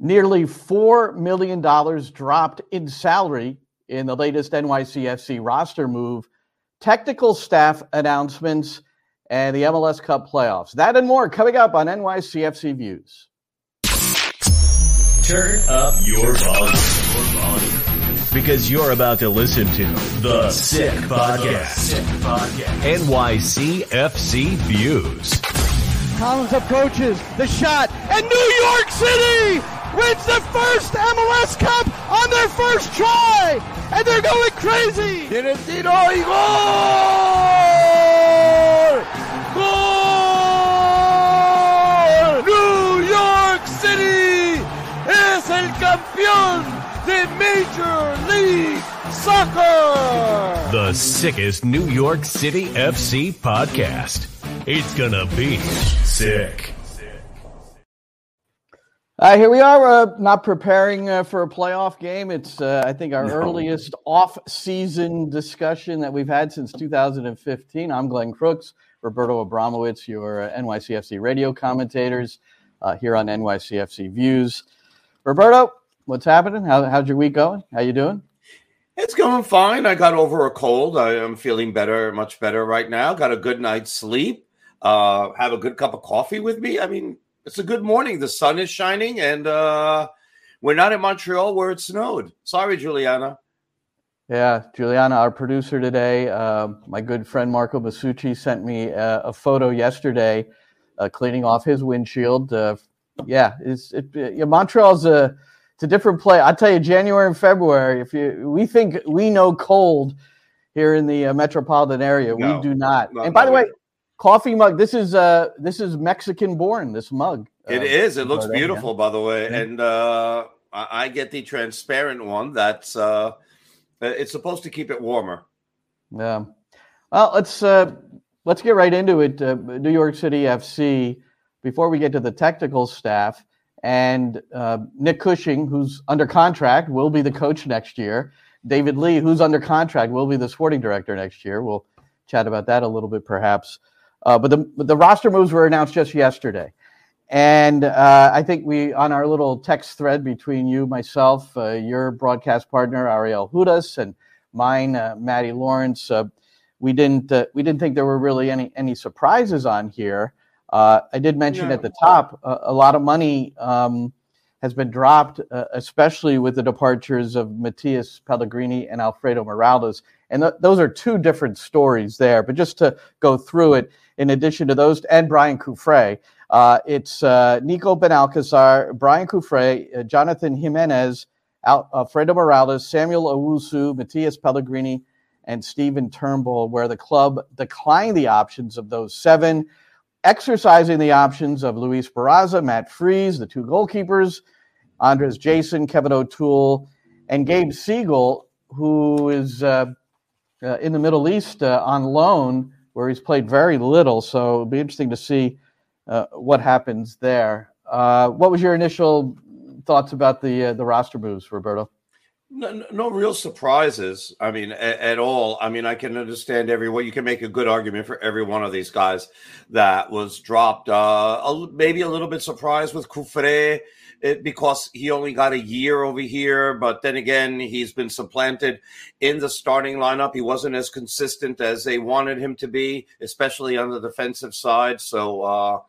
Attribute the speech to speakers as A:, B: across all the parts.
A: Nearly $4 million dropped in salary in the latest NYCFC roster move, technical staff announcements, and the MLS Cup playoffs. That and more coming up on NYCFC Views.
B: Turn up your volume. Because you're about to listen to The Sick Podcast. Sick Podcast. NYCFC Views.
C: Collins approaches the shot, and New York City wins the first MLS Cup on their first try, and they're going crazy.
D: Tiene tiro y gol! Gol! New York City es el campeón de Major League Soccer.
B: The sickest New York City FC podcast. It's gonna be sick.
A: Uh, here we are, uh, not preparing uh, for a playoff game. It's, uh, I think, our no. earliest off-season discussion that we've had since 2015. I'm Glenn Crooks, Roberto Abramowitz, your NYCFC radio commentators uh, here on NYCFC Views. Roberto, what's happening? How, how's your week going? How you doing?
E: It's going fine. I got over a cold. I am feeling better, much better right now. Got a good night's sleep. Uh, have a good cup of coffee with me. I mean, it's a good morning. The sun is shining, and uh, we're not in Montreal where it snowed. Sorry, Juliana.
A: Yeah, Juliana, our producer today, uh, my good friend Marco Masucci sent me a, a photo yesterday, uh, cleaning off his windshield. Uh, yeah, it's it, yeah, Montreal's a it's a different place. I tell you, January and February. If you we think we know cold here in the uh, metropolitan area, no, we do not. not and by the way, coffee mug. This is uh this is Mexican born. This mug.
E: It
A: uh,
E: is. It looks beautiful, by the way, and uh, I get the transparent one. That's uh, it's supposed to keep it warmer.
A: Yeah. Well, let's uh, let's get right into it. Uh, New York City FC. Before we get to the technical staff and uh, Nick Cushing, who's under contract, will be the coach next year. David Lee, who's under contract, will be the sporting director next year. We'll chat about that a little bit, perhaps. Uh, but the but the roster moves were announced just yesterday, and uh, I think we on our little text thread between you, myself, uh, your broadcast partner Ariel Hudas, and mine, uh, Maddie Lawrence, uh, we didn't uh, we didn't think there were really any any surprises on here. I did mention at the top a lot of money. Um, has been dropped, especially with the departures of Matias Pellegrini and Alfredo Morales. And th- those are two different stories there. But just to go through it, in addition to those, and Braian Cufré. Uh, it's uh, Nico Benalcazar, Braian Cufré, uh, Jonathan Jimenez, Al- Alfredo Morales, Samuel Owusu, Matias Pellegrini, and Stephen Turnbull, where the club declined the options of those seven, exercising the options of Luis Barraza, Matt Freese, the two goalkeepers, Andres Jasson, Kevin O'Toole, and Gabe Segal, who is uh, uh, in the Middle East uh, on loan where he's played very little. So it'll be interesting to see uh, what happens there. Uh, what was your initial thoughts about the uh, the roster moves, Roberto?
E: No, no real surprises. I mean, at, at, all. I mean, I can understand every what you can make a good argument for every one of these guys that was dropped. Uh, a, maybe a little bit surprised with Cufré it, because he only got a year over here. But then again, he's been supplanted in the starting lineup. He wasn't as consistent as they wanted him to be, especially on the defensive side. So, uh,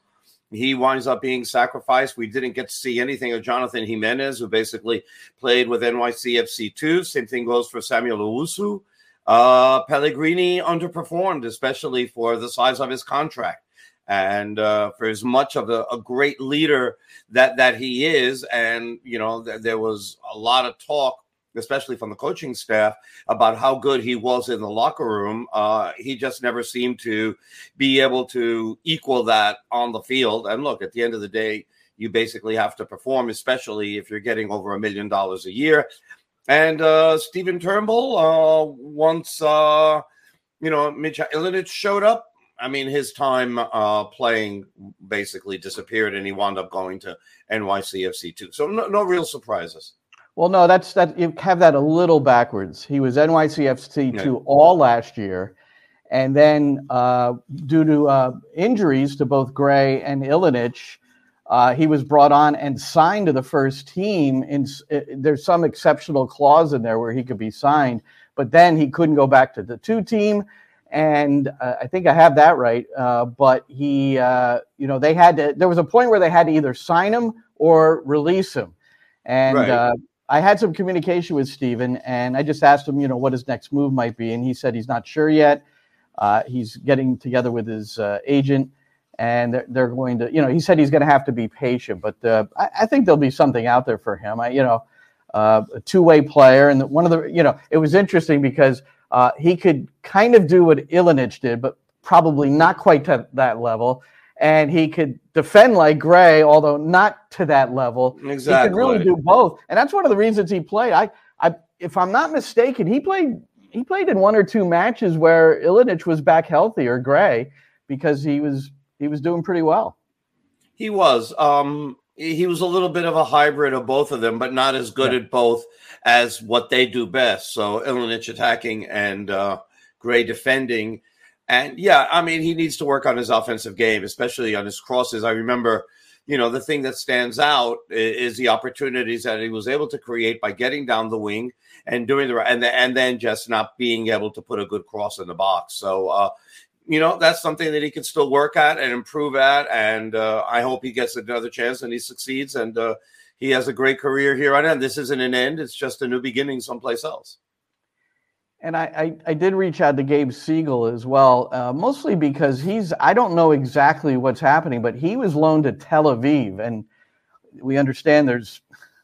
E: he winds up being sacrificed. We didn't get to see anything of Jonathan Jimenez, who basically played with NYCFC two. Same thing goes for Samuel Owusu. Uh, Pellegrini underperformed, especially for the size of his contract and uh, for as much of a, a, great leader that that he is. And you know, th- there was a lot of talk especially from the coaching staff, about how good he was in the locker room. Uh, he just never seemed to be able to equal that on the field. And look, at the end of the day, you basically have to perform, especially if you're getting over a million dollars a year. And uh, Stephen Turnbull, uh, once uh, you know Mitja Ilenič showed up, I mean, his time uh, playing basically disappeared, and he wound up going to NYCFC too. So no, no real surprises.
A: Well, no, that's that you have that a little backwards. He was NYCFC yeah. two all last year, and then uh, due to uh, injuries to both Gray and Ilenič, uh, he was brought on and signed to the first team. And uh, there's some exceptional clause in there where he could be signed, but then he couldn't go back to the two team. And uh, I think I have that right. Uh, but he, you know, they had to. There was a point where they had to either sign him or release him. And right. I had some communication with Steven and I just asked him, you know, what his next move might be. And he said he's not sure yet. Uh, he's getting together with his uh, agent and they're, they're, going to, you know, he said he's going to have to be patient, but uh, I, I, think there'll be something out there for him. I, you know, uh, a two way player. And one of the, you know, it was interesting because uh, he could kind of do what Ilenič did, but probably not quite to that level and he could defend like Gray, although not to that level.
E: Exactly.
A: He could really do both, and that's one of the reasons he played. I, I, if I'm not mistaken, he played he played in one or two matches where Ilenič was back healthy or Gray because he was he was doing pretty well.
E: He was. Um, he was a little bit of a hybrid of both of them, but not as good yeah. at both as what they do best. So Ilenič attacking and uh, Gray defending and yeah, I mean, he needs to work on his offensive game, especially on his crosses. I remember, you know, the thing that stands out is the opportunities that he was able to create by getting down the wing and doing the and the, and then just not being able to put a good cross in the box. So, uh, you know, that's something that he can still work at and improve at. And uh, I hope he gets another chance and he succeeds and uh, he has a great career here on end. This isn't an end; it's just a new beginning someplace else.
A: And I, I, I, did reach out to Gabe Segal as well, uh, mostly because he's, I don't know exactly what's happening, but he was loaned to Tel Aviv. And we understand there's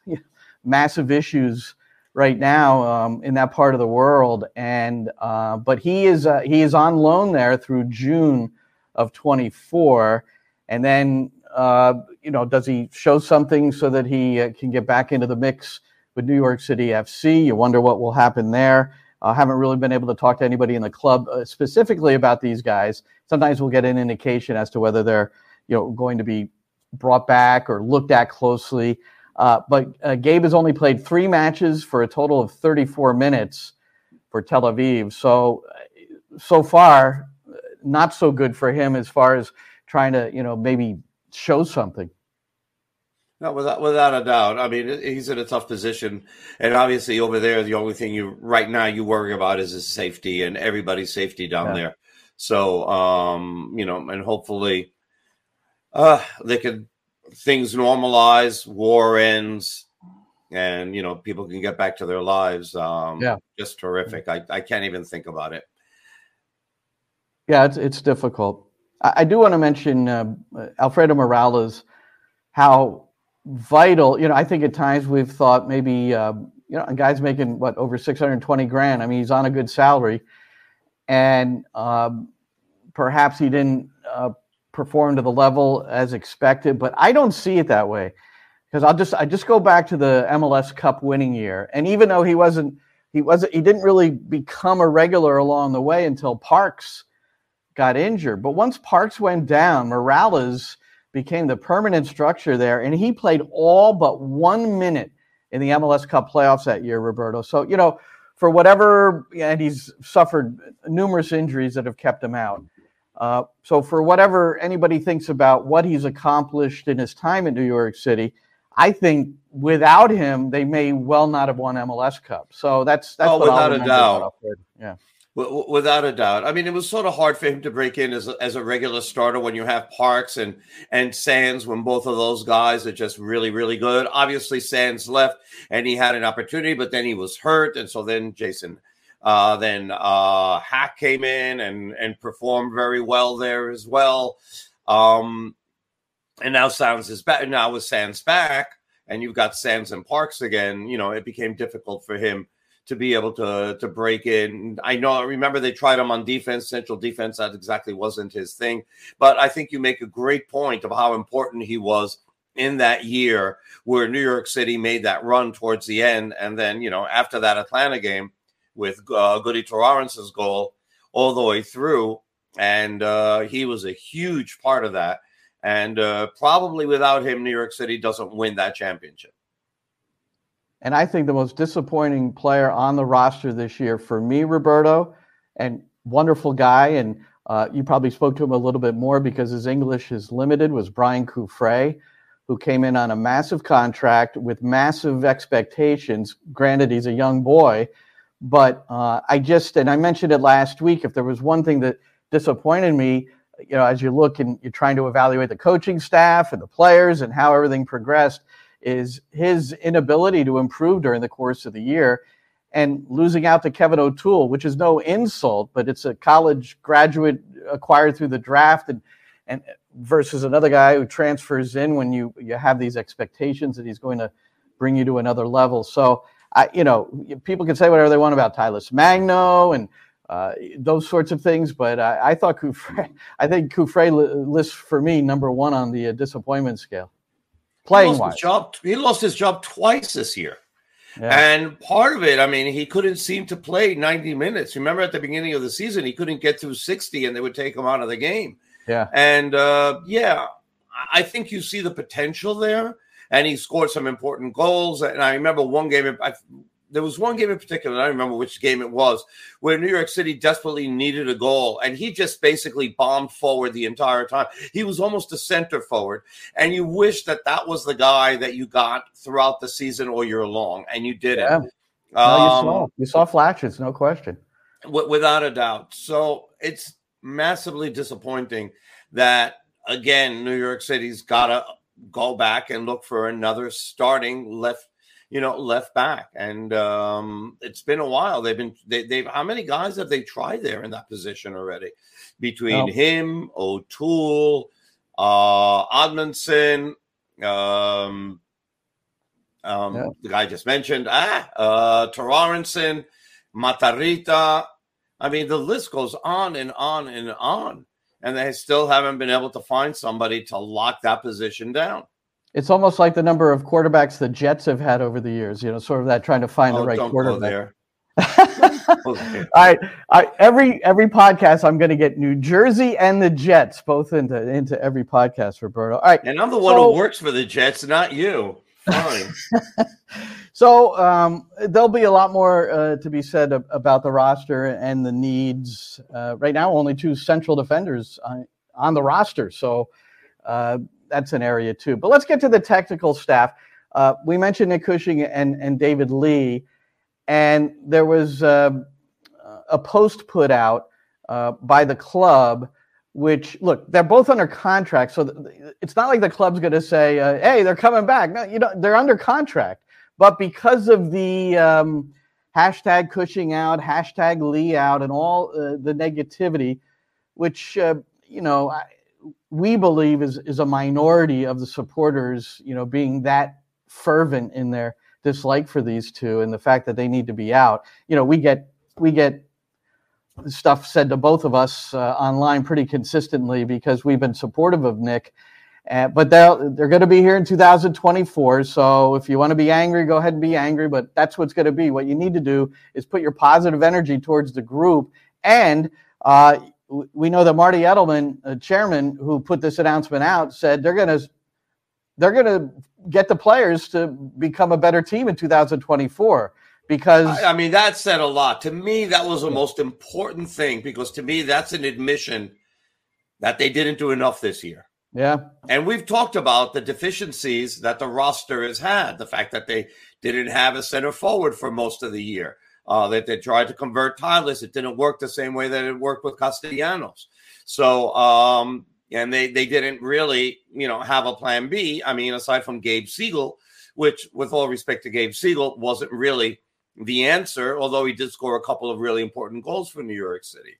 A: massive issues right now um, in that part of the world. And, uh, but he is, uh, he is on loan there through June of 24. And then, uh, you know, does he show something so that he uh, can get back into the mix with New York City FC? You wonder what will happen there. I haven't really been able to talk to anybody in the club uh, specifically about these guys. Sometimes we'll get an indication as to whether they're, you know, going to be brought back or looked at closely. Uh, but uh, Gabe has only played three matches for a total of 34 minutes for Tel Aviv. So, uh, so far, not so good for him as far as trying to, you know, maybe show something.
E: No, without without a doubt. I mean, he's in a tough position, and obviously over there, the only thing you right now you worry about is his safety and everybody's safety down yeah. there. So, um, you know, and hopefully, uh, they can things normalize, war ends, and you know, people can get back to their lives. Um, yeah, just terrific. I I can't even think about it.
A: Yeah, it's it's difficult. I, I do want to mention uh, Alfredo Morales, how vital. You know, I think at times we've thought maybe uh, you know a guy's making what over 620 grand. I mean, he's on a good salary, and um, perhaps he didn't uh, perform to the level as expected. But I don't see it that way because I'll just I just go back to the MLS Cup winning year, and even though he wasn't he wasn't he didn't really become a regular along the way until Parks got injured. But once Parks went down, Morales became the permanent structure there, and he played all but one minute in the MLS Cup playoffs that year, Roberto. So, you know, for whatever, and he's suffered numerous injuries that have kept him out. Uh, so, for whatever anybody thinks about what he's accomplished in his time in New York City, I think without him, they may well not have won MLS Cup. So that's that's
E: oh, without a doubt.
A: Yeah.
E: W- without a doubt. I mean, it was sort of hard for him to break in as a, as a regular starter when you have Parks and and Sands when both of those guys are just really really good. Obviously, Sands left and he had an opportunity, but then he was hurt, and so then Jason. Uh, then uh, Haak came in and and performed very well there as well. Um, and now Sands is back. Now with Sands back, and you've got Sands and Parks again, you know, it became difficult for him to be able to to break in. I know. I remember they tried him on defense, central defense. That exactly wasn't his thing. But I think you make a great point of how important he was in that year where New York City made that run towards the end, and then you know after that Atlanta game with uh, Goody Torrence's goal all the way through, and uh, he was a huge part of that. And uh, probably without him, New York City doesn't win that championship.
A: And I think the most disappointing player on the roster this year for me, Roberto, and wonderful guy, and uh, you probably spoke to him a little bit more because his English is limited, was Braian Cufré, who came in on a massive contract with massive expectations. Granted, he's a young boy, but uh, I just, and I mentioned it last week, if there was one thing that disappointed me, you know, as you look and you're trying to evaluate the coaching staff and the players and how everything progressed, is his inability to improve during the course of the year and losing out to Kevin O'Toole, which is no insult, but it's a college graduate acquired through the draft and and versus another guy who transfers in when you you have these expectations that he's going to bring you to another level. So I, you know, people can say whatever they want about Talles Magno and uh, those sorts of things, but I, I thought Cufré, I think Cufré lists for me number one on the uh, disappointment scale playing
E: he
A: wise.
E: Job, he lost his job twice this year. Yeah. And part of it, I mean, he couldn't seem to play 90 minutes. Remember at the beginning of the season, he couldn't get through 60 and they would take him out of the game.
A: Yeah.
E: And uh, yeah, I think you see the potential there. And he scored some important goals. And I remember one game, I there was one game in particular, I don't remember which game it was, where New York City desperately needed a goal, and he just basically bombed forward the entire time. He was almost a center forward, and you wish that that was the guy that you got throughout the season or year long, and you didn't. Yeah.
A: No, you um, saw you saw flashes, no question,
E: w- without a doubt. So it's massively disappointing that again New York City's got to go back and look for another starting left you know, left back. And um, it's been a while. They've been they, they've how many guys have they tried there in that position already? Between oh. him, O'Toole, uh, Oddmundson, um, um, yeah. the guy I just mentioned, ah, uh, Torrenson, Matarrita. I mean, the list goes on and on and on, and they still haven't been able to find somebody to lock that position down.
A: It's almost like the number of quarterbacks the Jets have had over the years. You know, sort of that trying to find
E: oh,
A: the right quarterback.
E: All
A: right, all right. Every every podcast, I'm going to get New Jersey and the Jets both into into every podcast, Roberto. All right,
E: and I'm the one so, who works for the Jets, not you. Fine.
A: so um, there'll be a lot more uh, to be said about the roster and the needs. Uh, right now, only two central defenders on, the roster, so uh, that's an area too. But let's get to the technical staff. Uh, we mentioned Nick Cushing and, and David Lee, and there was uh, a post put out uh, by the club, which look, they're both under contract, so it's not like the club's going to say, uh, "Hey, they're coming back." No, you know, they're under contract, but because of the um, hashtag Cushing out, hashtag Lee out, and all uh, the negativity, which uh, you know. I, we believe is is a minority of the supporters, you know, being that fervent in their dislike for these two and the fact that they need to be out. You know, we get we get stuff said to both of us uh, online pretty consistently because we've been supportive of Nick. Uh, but they're they're going to be here in 2024. So if you want to be angry, go ahead and be angry. But that's what's going to be. What you need to do is put your positive energy towards the group and uh, we know that Marty Edelman, uh, chairman, who put this announcement out, said they're going to they're going to get the players to become a better team in 2024 because
E: I, I, mean that said a lot to me that was the most important thing because to me that's an admission that they didn't do enough this year
A: yeah
E: and we've talked about the deficiencies that the roster has had the fact that they didn't have a center forward for most of the year Uh, that they tried to convert Talles. It didn't work the same way that it worked with Castellanos. So, um, and they they didn't really, you know, have a plan B. I mean, aside from Gabe Segal, which, with all respect to Gabe Segal, wasn't really the answer, although he did score a couple of really important goals for New York City.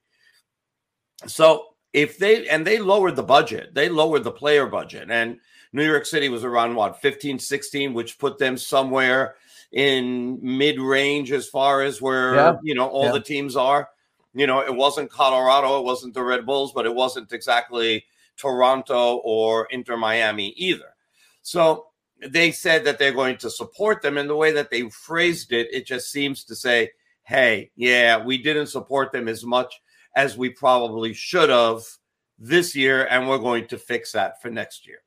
E: So if they and they lowered the budget, they lowered the player budget, and New York City was around what 15, 16, which put them somewhere in mid range as far as where yeah. you know all yeah. the teams are. You know, it wasn't Colorado, it wasn't the Red Bulls, but it wasn't exactly Toronto or Inter Miami either. So they said that they're going to support them. And the way that they phrased it, it just seems to say, hey, yeah, we didn't support them as much as we probably should have this year. And we're going to fix that for next year.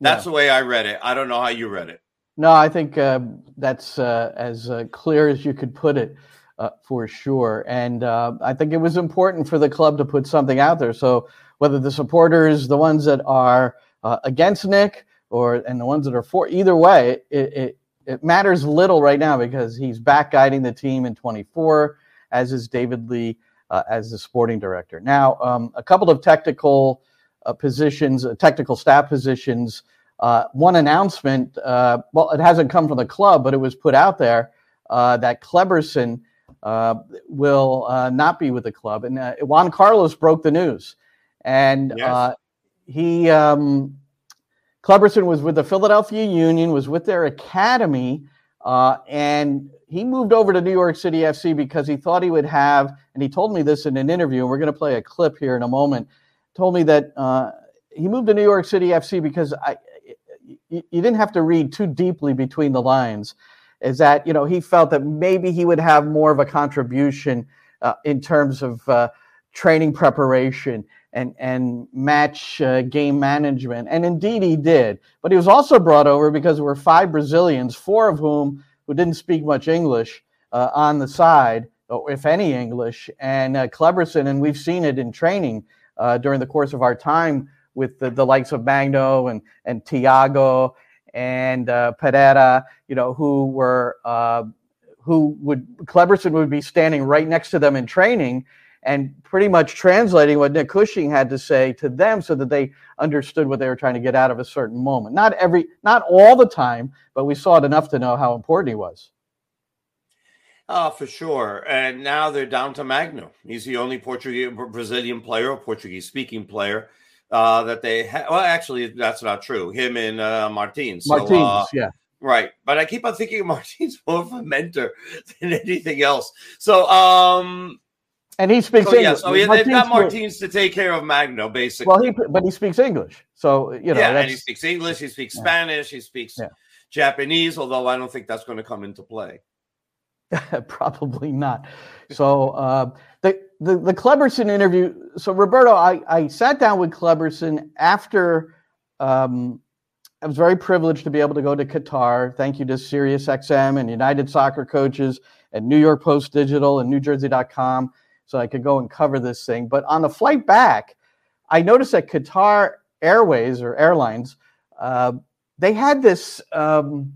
E: That's yeah. the way I read it. I don't know how you read it.
A: No, I think uh, that's uh, as uh, clear as you could put it. Uh, for sure. And uh, I think it was important for the club to put something out there. So whether the supporters, the ones that are uh, against Nick, or and the ones that are for either way, it, it, it matters little right now because he's back guiding the team in 24, as is David Lee uh, as the sporting director. Now, um, a couple of technical uh, positions, uh, technical staff positions. Uh, one announcement, uh, well, it hasn't come from the club, but it was put out there uh, that Kleberson will not be with the club. And Juan Carlos broke the news. And yes. he um, Kleberson was with the Philadelphia Union, was with their academy, uh, and he moved over to New York City FC because he thought he would have, and he told me this in an interview, and we're going to play a clip here in a moment. Told me that uh, he moved to New York City FC because I, you, didn't have to read too deeply between the lines. Is that you know he felt that maybe he would have more of a contribution uh, in terms of uh, training preparation and and match uh, game management. And indeed, he did. But he was also brought over because there were five Brazilians, four of whom who didn't speak much English uh, on the side, if any English. And uh, and we've seen it in training uh, during the course of our time with the, the likes of Magno and and Thiago and uh, Pereira, you know, who were uh, who would Kleberson would be standing right next to them in training and pretty much translating what Nick Cushing had to say to them so that they understood what they were trying to get out of a certain moment. Not every not all the time, but we saw it enough to know how important he was.
E: Oh, for sure. And now they're down to Magno. He's the only Portuguese Brazilian player or Portuguese speaking player uh, that they have. Well, actually, that's not true. Him and uh, Martins.
A: So, Martins, uh, yeah.
E: Right. But I keep on thinking Martins more of a mentor than anything else. So, um,
A: and he speaks
E: so,
A: English.
E: Yeah, so yeah, they've got Martins to take care of Magno, basically.
A: Well, he but he speaks English, so you know.
E: Yeah, and he speaks English. He speaks yeah. Spanish. He speaks yeah. Japanese. Although I don't think that's going to come into play.
A: Probably not. So uh, the the the Kleberson interview. So Roberto, I I sat down with Kleberson after. Um, I was very privileged to be able to go to Qatar. Thank you to SiriusXM and United Soccer Coaches and New York Post Digital and NewJersey.com so I could go and cover this thing. But on the flight back, I noticed that Qatar Airways or Airlines, uh, they had this um,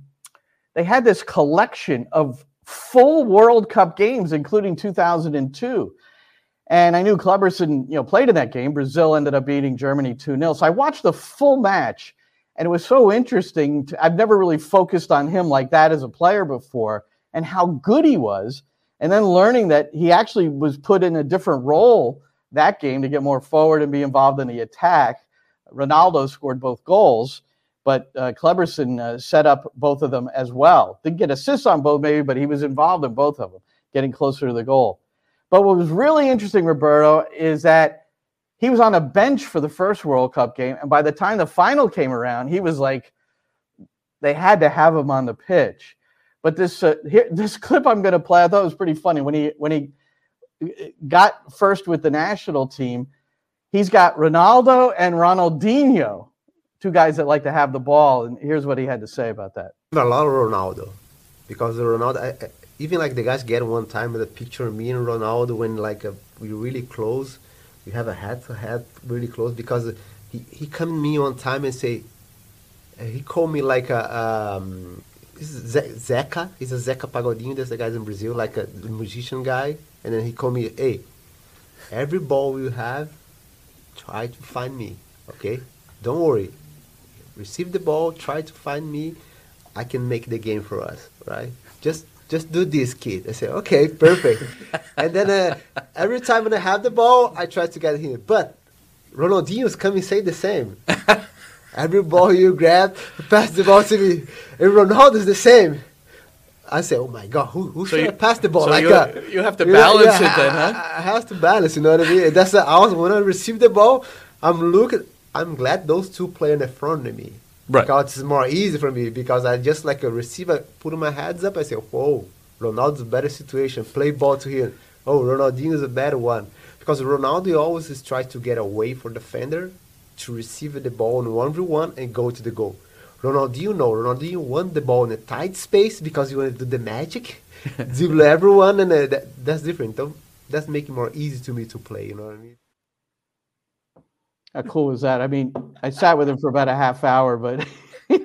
A: they had this collection of full World Cup games, including 2002. And I knew Kleberson, you know, played in that game. Brazil ended up beating Germany 2-0. So I watched the full match, and it was so interesting. To, I've never really focused on him like that as a player before, and how good he was and then learning that he actually was put in a different role that game to get more forward and be involved in the attack. Ronaldo scored both goals, but uh, Kleberson uh, set up both of them as well. Didn't get assists on both, maybe, but he was involved in both of them, getting closer to the goal. But what was really interesting, Roberto, is that he was on a bench for the first World Cup game, and by the time the final came around, he was like, they had to have him on the pitch. But this uh, here, this clip I'm going to play, I thought was pretty funny when he when he uh, got first with the national team. He's got Ronaldo and Ronaldinho, two guys that like to have the ball, and here's what he had to say about that.
F: A lot of Ronaldo, because Ronaldo, I, I, even like the guys get one time a picture me and Ronaldo when like a, uh, we really close, we have a head to head really close because he he come me one time and say, he called me like a um, Zeca. He's a Zeca Pagodinho. There's a guy in Brazil, like a musician guy. And then he called me, hey, every ball you have, try to find me, okay? Don't worry. Receive the ball, try to find me. I can make the game for us, right? Just just do this, kid. I say, okay, perfect. and then uh, every time when I have the ball, I try to get him. But Ronaldinho's coming say the same. Every ball you grab, pass the ball to me. And Ronaldo's the same. I say, oh my god, who, who
G: So
F: should
G: you-
F: I pass the ball
G: so
F: like
G: you-
F: that?
G: you have to balance
F: yeah,
G: it then, huh?
F: I, I have to balance. You know what I mean? That's the, I was when I receive the ball, I'm looking. I'm glad those two play in the front of me.
G: Right.
F: Because it's more easy for me because I just like a receiver put my hands up. I say, whoa, Ronaldo's a better situation. Play ball to him. Oh, Ronaldinho's a better one because Ronaldo always tries to get away from defender to receive the ball in one v one and go to the goal. Ronaldinho no, Ronaldinho won the ball in a tight space because he wanted to do the magic, dribble everyone, and uh, that, that's different. Though. That's making it more easy to me to play. You know what I mean?
A: How cool was that? I mean, I sat with him for about a half hour, but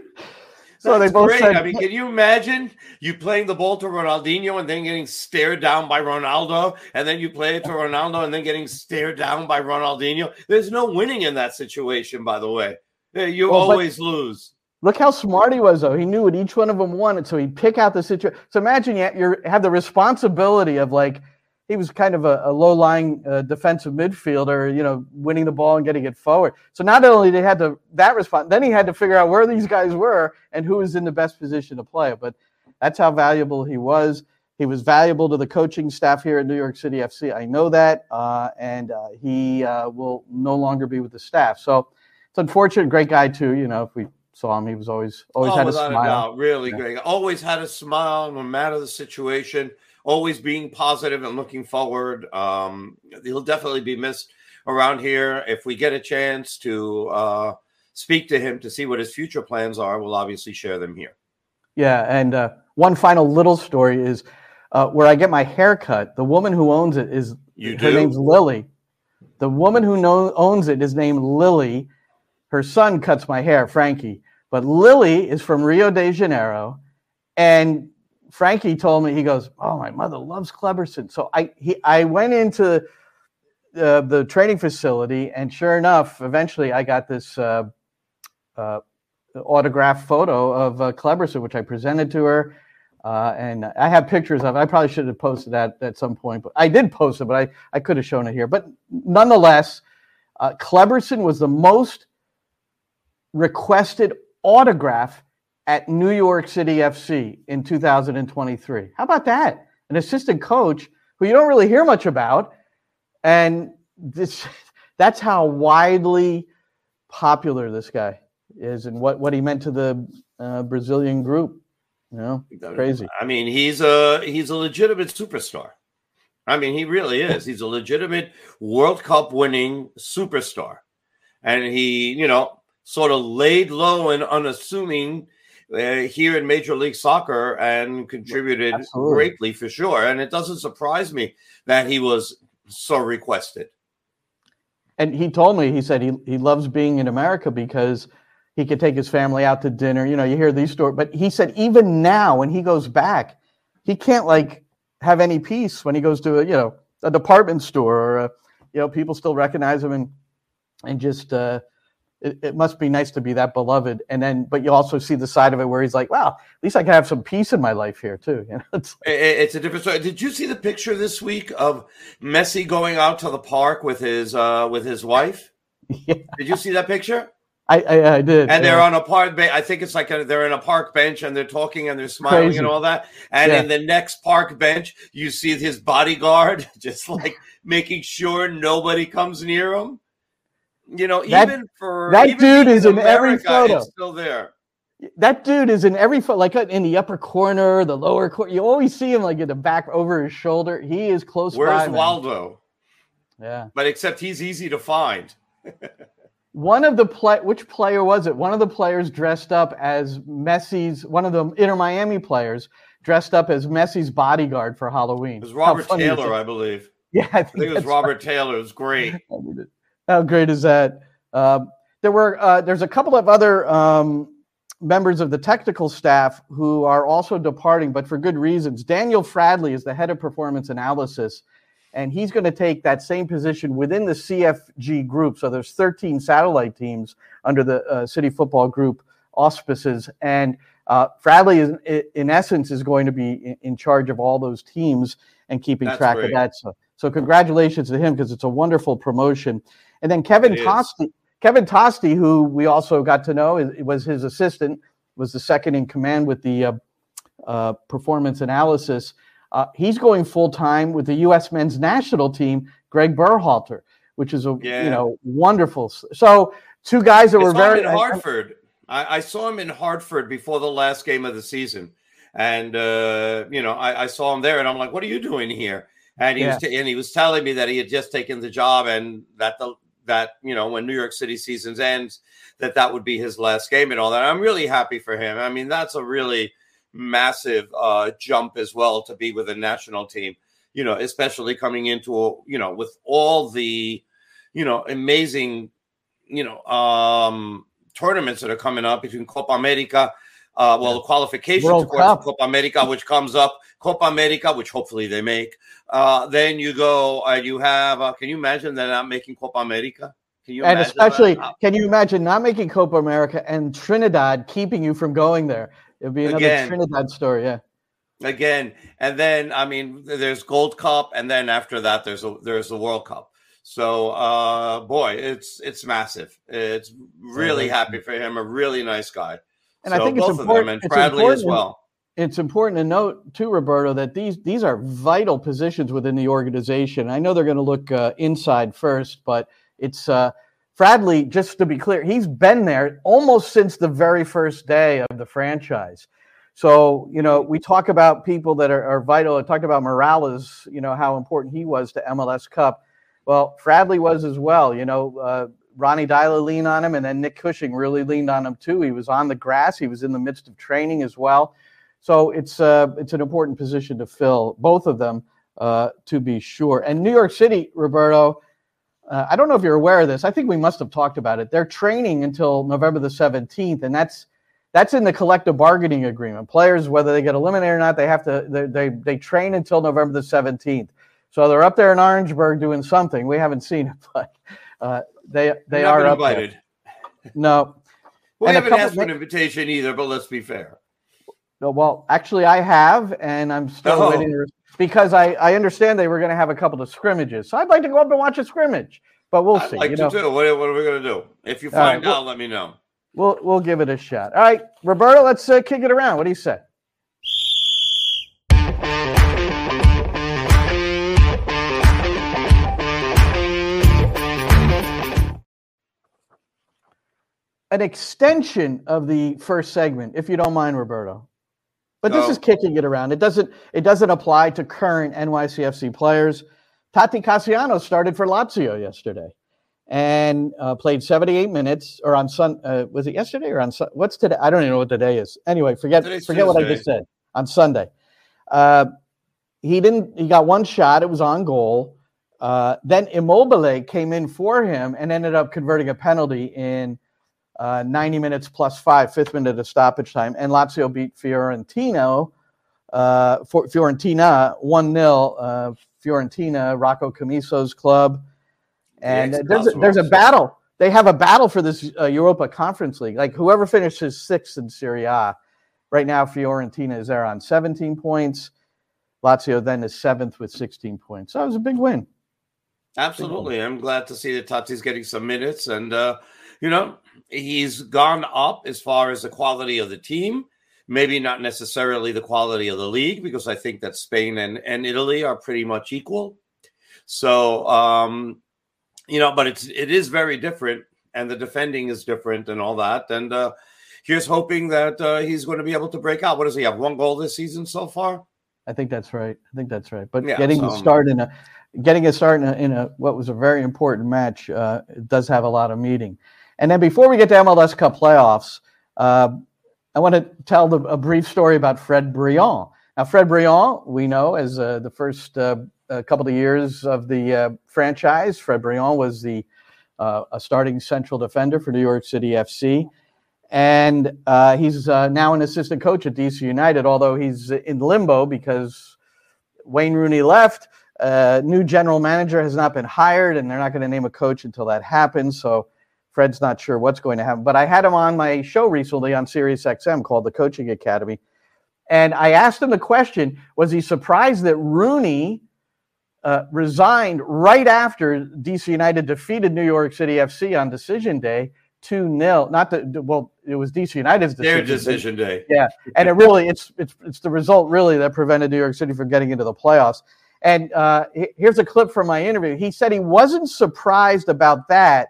A: so they both
E: great.
A: said,
E: I mean, can you imagine you playing the ball to Ronaldinho and then getting stared down by Ronaldo, and then you play it to Ronaldo and then getting stared down by Ronaldinho? There's no winning in that situation, by the way. Eh, you
A: Well,
E: always lose.
A: Look how smart he was, though. He knew what each one of them wanted, so he'd pick out the situation. So imagine you have the responsibility of like he was kind of a, a low-lying uh, defensive midfielder, you know, winning the ball and getting it forward. So not only did he had to that response, then he had to figure out where these guys were and who was in the best position to play. But that's how valuable he was. He was valuable to the coaching staff here at New York City FC. I know that, uh, and uh, he uh, will no longer be with the staff. So it's unfortunate. Great guy too. You know, if we saw him, he was always always
E: oh,
A: had a smile.
E: doubt, really
A: Yeah.
E: great. Always had a smile, no matter the situation. Always being positive and looking forward. Um, he'll definitely be missed around here. If we get a chance to uh, speak to him to see what his future plans are, we'll obviously share them here.
A: Yeah, and uh, one final little story is uh, where I get my hair cut. The woman who owns it is
E: You
A: her
E: do?
A: name's Lily. The woman who know, owns it is named Lily. Her son cuts my hair, Frankie. But Lily is from Rio de Janeiro, and Frankie told me he goes, "Oh, my mother loves Kleberson." So I he I went into uh, the training facility, and sure enough, eventually I got this uh, uh, autographed photo of uh, Kleberson, which I presented to her. Uh, and I have pictures of. it. I probably should have posted that at some point, but I did post it, but I, I could have shown it here. But nonetheless, uh, Kleberson was the most requested autograph at New York City FC in 2023. How about that? An assistant coach who you don't really hear much about, and this that's how widely popular this guy is, and what what he meant to the uh, Brazilian group. You know, crazy.
E: I mean, he's a he's a legitimate superstar. I mean, he really is. He's a legitimate World Cup winning superstar, and he, you know, sort of laid low and unassuming here in Major League Soccer and contributed
A: Absolutely.
E: greatly for sure. And it doesn't surprise me that he was so requested.
A: And he told me, he said he, he loves being in America because he could take his family out to dinner. You know, you hear these stories, but he said even now when he goes back, he can't like have any peace when he goes to a, you know, a department store or a, you know, people still recognize him and, and just, uh, it, it must be nice to be that beloved. And then, but you also see the side of it where he's like, wow, at least I can have some peace in my life here too. You know, it's
E: I- I- It's a different story. Did you see the picture this week of Messi going out to the park with his uh, with his wife?
A: Yeah.
E: Did you see that picture?
A: I, I, I did.
E: and they're on a park bench. I think it's like a, they're in a park bench and they're talking and they're smiling
A: Crazy.
E: and all that. And
A: Yeah.
E: in the next park bench, you see his bodyguard just like making sure nobody comes near him. You know,
A: That-
E: even for
A: that
E: even
A: dude is in every photo.
E: Still there.
A: that dude is in every photo, like in the upper corner, the lower corner. You always see him like in the back over his shoulder. He is close by.
E: Where's
A: man.
E: Waldo?
A: Yeah.
E: But except he's easy to find.
A: One of the play, which player was it? One of the players dressed up as Messi's. One of the Inter Miami players dressed up as Messi's bodyguard for Halloween.
E: It was Robert Taylor. I believe.
A: Yeah, I
E: I think it was Robert Taylor. It was great.
A: How great is that? Um, there were uh, there's a couple of other um, members of the technical staff who are also departing, but for good reasons. Daniel Fradley is the head of performance analysis, and he's going to take that same position within the CFG group. So there's 13 satellite teams under the uh, City Football Group auspices, and uh, Fradley, is, in essence, is going to be in charge of all those teams and keeping
E: That's
A: track
E: great.
A: of that. So, so congratulations to him because it's a wonderful promotion. And then Kevin
E: It is.
A: Tosti, Kevin Tosti, who we also got to know, is- was his assistant, was the second in command with the uh, uh, performance analysis. Uh, he's going full time with the U.S. men's national team, Greg Berhalter, which is a
E: Yeah.
A: you know wonderful. So two guys that
E: I
A: were very
E: in Hartford. I, I saw him in Hartford before the last game of the season, and uh, you know I, I saw him there, and I'm like, "What are you doing here?" And he was t- and he was telling me that he had just taken the job, and that the that you know when New York City seasons ends, that that would be his last game and all that. I'm really happy for him. I mean, that's a really massive uh, jump as well to be with a national team. You know, especially coming into a, you know with all the you know amazing you know um tournaments that are coming up between Copa America, uh, well, the qualification
A: World
E: towards
A: Cup.
E: Copa America, which comes up, Copa America, which hopefully they make. Uh, then you go and you have. Uh, can you imagine they're not making Copa America? Can you
A: and especially,
E: that?
A: Can you imagine not making Copa America and Trinidad keeping you from going there? It'd be another
E: Again.
A: Trinidad story. Yeah.
E: again? And then I mean, there's Gold Cup, and then after that, there's a there's the World Cup. So, uh, boy, it's it's massive. It's really happy for him. A really nice guy.
A: And I
E: So
A: think it's
E: both of them,
A: important-
E: and
A: it's
E: Bradley as well.
A: It's important to note too, Roberto, that these these are vital positions within the organization. I know they're going to look uh, inside first, but it's uh, Fradley. Just to be clear, he's been there almost since the very first day of the franchise. So you know, we talk about people that are, are vital. I talked about Morales. You know how important he was to MLS Cup. Well, Fradley was as well. You know, uh, Ronny Deila leaned on him, and then Nick Cushing really leaned on him too. He was on the grass. He was in the midst of training as well. So it's uh, it's an important position to fill, both of them, uh, to be sure. And New York City, Roberto, uh, I don't know if you're aware of this. I think we must have talked about it. They're training until November the 17th, and that's that's in the collective bargaining agreement. Players, whether they get eliminated or not, they have to they they, they train until November the 17th. So they're up there in Orangeburg doing something. We haven't seen it, but uh, they they are up there.
E: invited.
A: No,
E: We
A: And
E: haven't asked for an invitation either, but let's be fair.
A: No, well, actually, I have, and I'm still
E: Oh.
A: waiting because I, I understand they were going to have a couple of scrimmages. So I'd like to go up and watch a scrimmage, but we'll
E: I'd
A: see.
E: like
A: you
E: to
A: know,
E: too. What, what are we going to do? If you find
A: well-
E: out, let me know.
A: we'll we'll give it a shot. All right, Roberto, let's uh, kick it around. What do you say? An extension of the first segment, if you don't mind, Roberto. But this
E: No.
A: is kicking it around. It doesn't it doesn't apply to current NYCFC players. Tati Cassiano started for Lazio yesterday and uh, played 78 minutes. Or on Sun, uh, was it yesterday or on Sun? What's today? I don't even know what today is. Anyway, forget
E: Today's
A: forget what I just said. On Sunday, uh, he didn't. He got one shot. It was on goal. Uh, then Immobile came in for him and ended up converting a penalty in uh, 90 minutes plus five, fifth minute of stoppage time. And Lazio beat Fiorentino, uh, for, Fiorentina 1 0. Uh, Fiorentina, Rocco Commisso's club. And uh, there's, a, there's a battle. They have a battle for this uh, Europa Conference League. Like whoever finishes sixth in Serie A, right now Fiorentina is there on 17 points. Lazio then is seventh with 16 points. So it was a big win.
E: Absolutely. I'm glad to see that Tati's getting some minutes. And, uh, you know, he's gone up as far as the quality of the team. Maybe not necessarily the quality of the league, because I think that Spain and, and Italy are pretty much equal. So, um, you know, but it's it is very different, and the defending is different and all that. And uh, here's hoping that uh, he's going to be able to break out. What does he have? One goal this season so far.
A: I think that's right. I think that's right. But
E: Yeah,
A: getting
E: so-
A: a start in a getting a start in a, in a what was a very important match uh, it does have a lot of meaning. And then before we get to MLS Cup playoffs, uh, I want to tell the, a brief story about Fred Brillant. Now, Fred Brillant, we know as uh, the first uh, couple of years of the uh, franchise, Fred Brillant was the uh, a starting central defender for New York City FC. and he's now an assistant coach at DC United, although he's in limbo because Wayne Rooney left. Uh, new general manager has not been hired, and they're not going to name a coach until that happens. So Fred's not sure what's going to happen. But I had him on my show recently on Sirius XM called The Coaching Academy. And I asked him the question Was he surprised that Rooney uh, resigned right after DC United defeated New York City FC on decision day? 2 0. Not that, well, it was DC United's decision.
E: Their decision day.
A: Yeah. And it really, it's, it's, it's the result really that prevented New York City from getting into the playoffs. And uh, here's a clip from my interview. He said he wasn't surprised about that,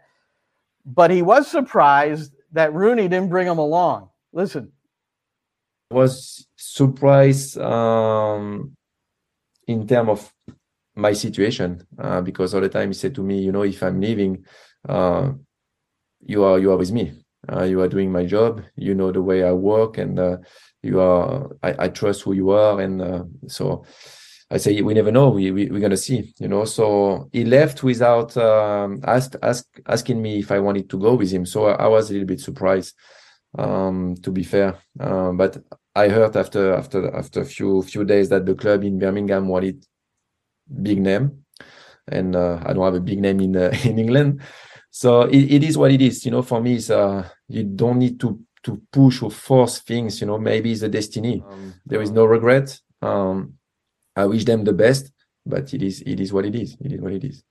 A: but he was surprised that Rooney didn't bring him along. Listen.
G: Was surprised um, in terms of my situation uh, because all the time he said to me, you know, if I'm leaving, uh, you are you are with me. Uh, you are doing my job. You know the way I work, and uh, you are. I, I, trust who you are, and uh, so I say we never know. We, we we're gonna see. You know. So he left without um, ask, ask, asking me if I wanted to go with him. So I, I was a little bit surprised. Um, to be fair, um, but I heard after after after a few few days that the club in Birmingham wanted big name, and uh, I don't have a big name in uh, in England so it, it is what it is you know for me it's uh you don't need to to push or force things you know maybe it's a destiny um, there is no regret um i wish them the best but it is it is what it is it is what it is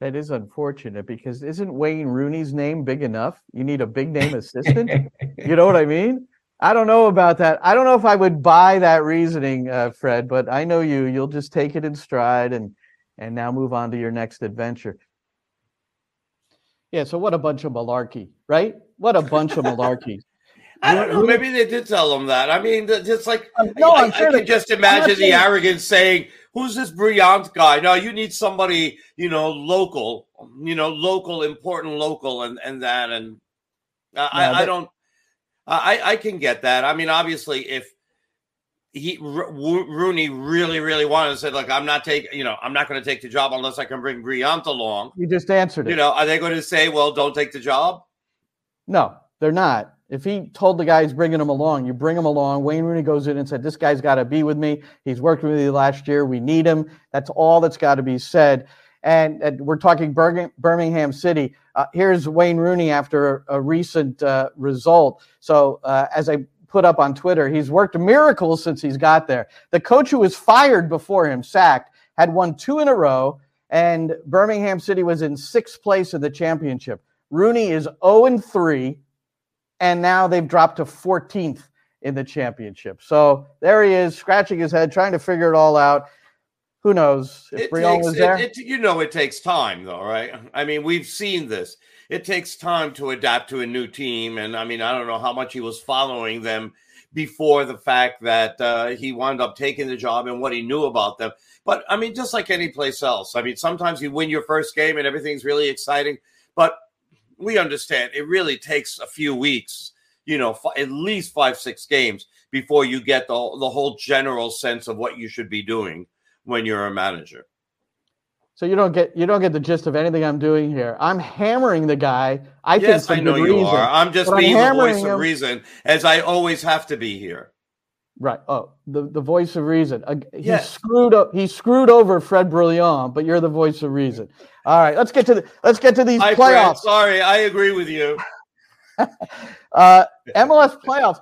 A: that is unfortunate because isn't Wayne Rooney's name big enough? You need a big name assistant. you know what I mean? I don't know about that. I don't know if I would buy that reasoning, uh, Fred. But I know you. You'll just take it in stride and and now move on to your next adventure. Yeah, so what a bunch of malarkey, right? What a bunch of malarkey.
E: I don't know. Maybe they did tell him that. I mean, just like uh, no, I, sure I can just imagine the arrogance saying, "Who's this Brillant guy?" No, you need somebody, you know, local, you know, local, important, local, and and that, and I, yeah, I, I don't, I I can get that. I mean, obviously, if he Rooney really, really wanted to say, "Look, I'm not taking, you know, I'm not going to take the job unless I can bring Brillant along."
A: You just answered it.
E: You know, are they going to say, "Well, don't take the job"?
A: No, they're not. If he told the guy he's bringing him along, you bring him along. Wayne Rooney goes in and said, "This guy's got to be with me. He's worked with me last year. We need him." That's all that's got to be said. And, and, we're talking Birmingham City. Uh, here's Wayne Rooney after a, a recent uh, result. So, uh, as I put up on Twitter. He's worked miracles since he's got there. The coach who was fired before him, sacked, had won two in a row, and Birmingham City was in sixth place in the championship. Rooney is 0 3, and now they've dropped to 14th in the championship. So there he is, scratching his head, trying to figure it all out. Who knows if Brillant was there?
E: It, it, you know, it takes time, though, right? I mean, we've seen this it takes time to adapt to a new team. And I mean, I don't know how much he was following them before the fact that uh, he wound up taking the job and what he knew about them. But I mean, just like any place else, I mean, sometimes you win your first game and everything's really exciting, but we understand it really takes a few weeks, you know, f- at least five, six games before you get the, the whole general sense of what you should be doing when you're a manager.
A: So you don't get you don't get the gist of anything I'm doing here. I'm hammering the guy. I
E: yes,
A: think
E: I know you
A: reason,
E: are. I'm just being I'm the voice him. of reason, as I always have to be here.
A: Right. Oh, the, the voice of reason. Uh, he yes. screwed up. He screwed over Fred Brillant, but you're the voice of reason. All right, let's get to the let's get to these Hi, playoffs. Fred,
E: sorry, I agree with you.
A: uh, MLS playoffs.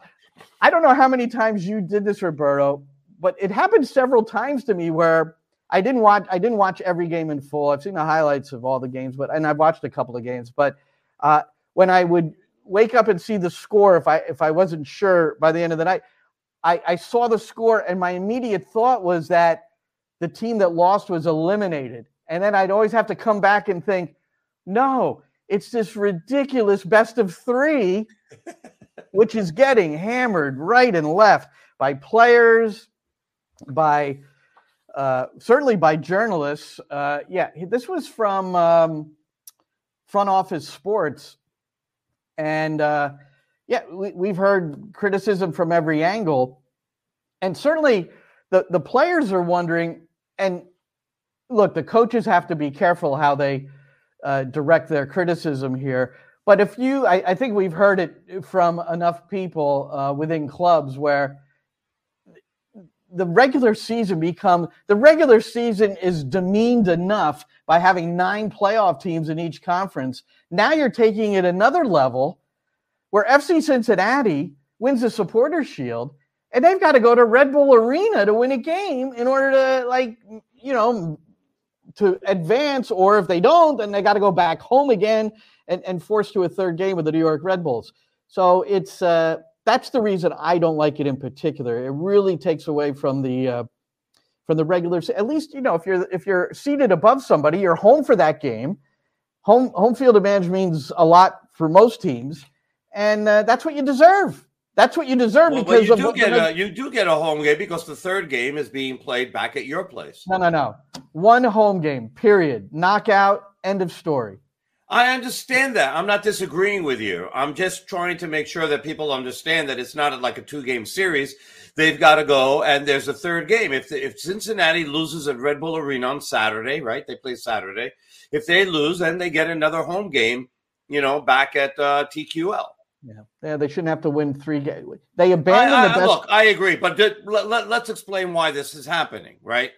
A: I don't know how many times you did this, Roberto, but it happened several times to me where I didn't watch. I didn't watch every game in full. I've seen the highlights of all the games, but and I've watched a couple of games. But uh, when I would wake up and see the score, if I if I wasn't sure by the end of the night, I, I saw the score, and my immediate thought was that the team that lost was eliminated. And then I'd always have to come back and think, no, it's this ridiculous best of three, which is getting hammered right and left by players, by uh, certainly by journalists. Uh, yeah, this was from um, Front Office Sports, and uh, yeah, we, have heard criticism from every angle, and certainly the the players are wondering. And look, the coaches have to be careful how they uh, direct their criticism here. But if you, I, I think we've heard it from enough people uh, within clubs where the regular season become the regular season is demeaned enough by having nine playoff teams in each conference. Now you're taking it another level where FC Cincinnati wins the supporter shield and they've got to go to Red Bull Arena to win a game in order to like you know to advance or if they don't then they got to go back home again and, and forced to a third game with the New York Red Bulls. So it's uh, that's the reason I don't like it in particular. It really takes away from the uh, from the regular. At least you know if you're if you're seated above somebody, you're home for that game. Home home field advantage means a lot for most teams, and uh, that's what you deserve. That's what you deserve
E: well,
A: because
E: you do get a, you do get a home game because the third game is being played back at your place.
A: No, no, no. One home game. Period. Knockout. End of story.
E: I understand that. I'm not disagreeing with you. I'm just trying to make sure that people understand that it's not like a two game series. They've got to go, and there's a third game. If the, if Cincinnati loses at Red Bull Arena on Saturday, right? They play Saturday. If they lose, then they get another home game. You know, back at uh, TQL.
A: Yeah. yeah, they shouldn't have to win three games. They abandoned I, I, the best.
E: Look, I agree, but let, let, let's explain why this is happening, right?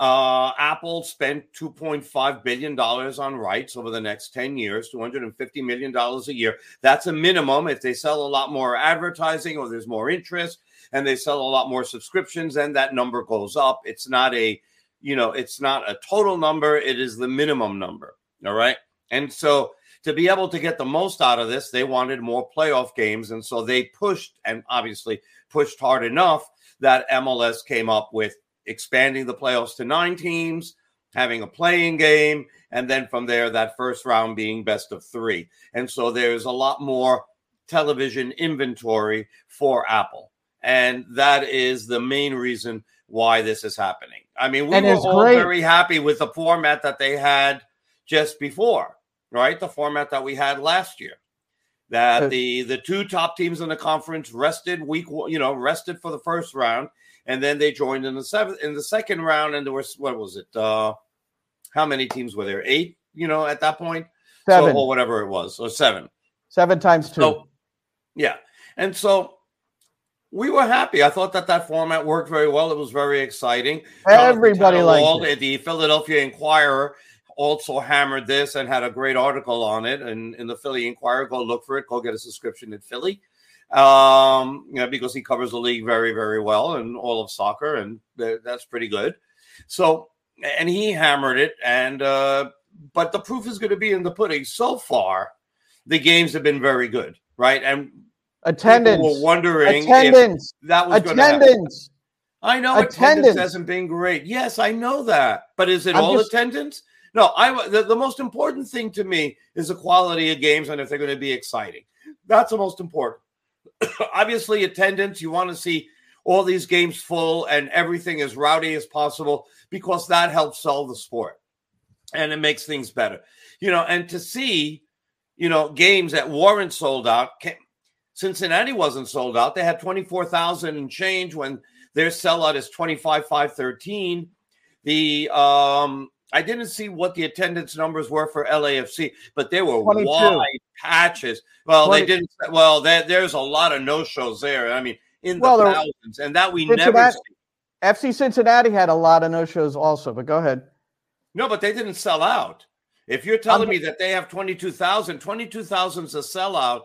E: Uh, Apple spent $2.5 billion on rights over the next 10 years, $250 million a year. That's a minimum. If they sell a lot more advertising or there's more interest and they sell a lot more subscriptions, then that number goes up. It's not a, you know, it's not a total number. It is the minimum number. All right. And so to be able to get the most out of this, they wanted more playoff games. And so they pushed and obviously pushed hard enough that MLS came up with expanding the playoffs to nine teams, having a playing game, and then from there, that first round being best of three. And so there's a lot more television inventory for Apple. And that is the main reason why this is happening. I mean, we and were all great. very happy with the format that they had just before, right? The format that we had last year. That the the two top teams in the conference rested week, you know, rested for the first round, and then they joined in the seventh in the second round, and there was what was it? Uh, how many teams were there? Eight, you know, at that point,
A: seven
E: so, or whatever it was, or seven,
A: seven times two. So,
E: yeah, and so we were happy. I thought that that format worked very well. It was very exciting.
A: Everybody liked it.
E: The Philadelphia Inquirer also hammered this and had a great article on it. And in the Philly Inquirer, go look for it. Go get a subscription at Philly um, you know, because he covers the league very, very well and all of soccer, and that's pretty good. So, and he hammered it, and uh, but the proof is going to be in the pudding. So far, the games have been very good, right? And
A: attendance
E: were wondering
A: attendance
E: that was
A: attendance.
E: I know attendance. attendance. hasn't been great. Yes, I know that, but is it I'm all just, attendance? No, I the, the most important thing to me is the quality of games and if they're going to be exciting. That's the most important. obviously attendance you want to see all these games full and everything as rowdy as possible because that helps sell the sport and it makes things better you know and to see you know games that weren't sold out cincinnati wasn't sold out they had 24000 and change when their sellout is 25 513 the um I didn't see what the attendance numbers were for LAFC, but they were 22. wide patches. Well, 20. they didn't. Well, there, there's a lot of no shows there. I mean, in the well, thousands, and that we Cincinnati, never see.
A: FC Cincinnati had a lot of no shows also, but go ahead.
E: No, but they didn't sell out. If you're telling I'm, me that they have 22,000, 22,000 is a sellout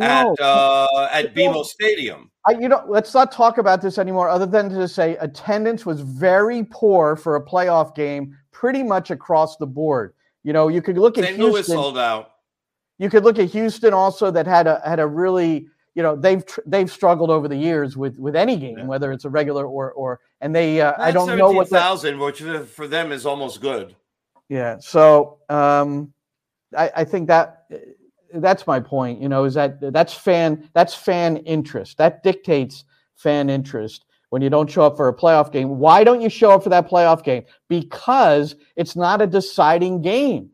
E: at uh, at BMO Stadium.
A: I, you know, let's not talk about this anymore. Other than to say, attendance was very poor for a playoff game pretty much across the board. You know, you could look at
E: St.
A: Houston.
E: Louis sold out.
A: You could look at Houston also that had a had a really you know they've tr- they've struggled over the years with with any game yeah. whether it's a regular or or and they uh, I don't know what
E: thousand which for them is almost good.
A: Yeah, so um, I, I think that that's my point. You know, is that that's fan that's fan interest that dictates fan interest when you don't show up for a playoff game. Why don't you show up for that playoff game? Because it's not a deciding game.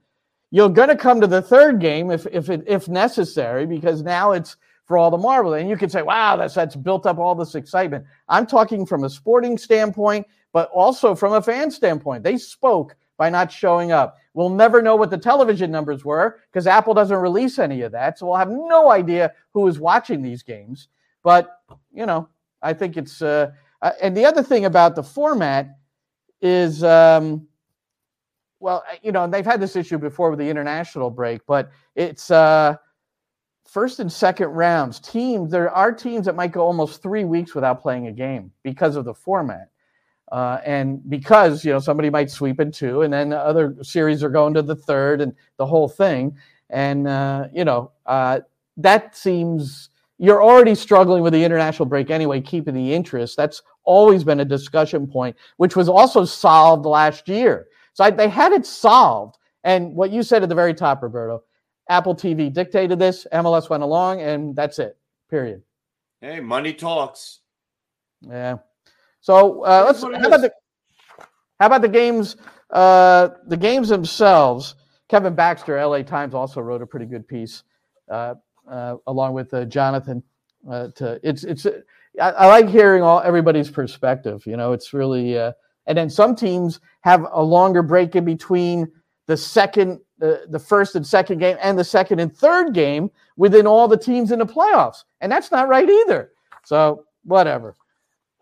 A: You're going to come to the third game if if it, if necessary, because now it's for all the marble. And you could say, "Wow, that's that's built up all this excitement." I'm talking from a sporting standpoint, but also from a fan standpoint. They spoke by not showing up. We'll never know what the television numbers were because Apple doesn't release any of that. So we'll have no idea who is watching these games. But, you know, I think it's, uh, uh, and the other thing about the format is, um, well, uh, you know, they've had this issue before with the international break, but it's uh, first and second rounds. Teams, there are teams that might go almost three weeks without playing a game because of the format. Uh, and because you know somebody might sweep in two, and then the other series are going to the third, and the whole thing, and uh, you know uh, that seems you're already struggling with the international break anyway, keeping the interest. That's always been a discussion point, which was also solved last year. So I, they had it solved. And what you said at the very top, Roberto, Apple TV dictated this, MLS went along, and that's it. Period.
E: Hey, money talks.
A: Yeah. So uh, let's. How about the how about the games? Uh, the games themselves. Kevin Baxter, LA Times, also wrote a pretty good piece, uh, along with uh, Jonathan. Uh, to it's it's. I, I, like hearing all everybody's perspective. You know, it's really. and then some teams have a longer break in between the second, the, the first and second game, and the second and third game within all the teams in the playoffs, and that's not right either. So whatever.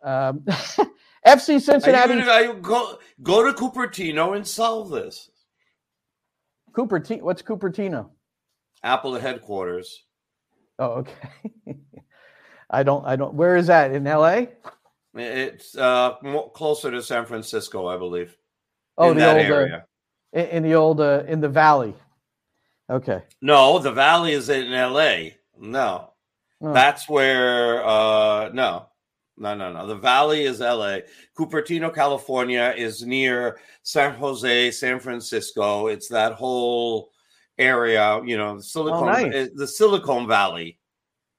A: Um, FC Cincinnati.
E: Are you, go go to Cupertino and solve this.
A: Cupertino. What's Cupertino?
E: Apple headquarters.
A: Oh, okay. I don't. I don't. Where is that in L.A.?
E: It's uh, more, closer to San Francisco, I believe.
A: Oh, in the old uh, area. Uh, in the old uh, in the valley. Okay.
E: No, the valley is in L.A. No, oh. that's where. uh No, no, no, no. The Valley is LA. Cupertino, California is near San Jose, San Francisco. It's that whole area, you know, Silicon, oh, nice. Eh, the Silicon Valley.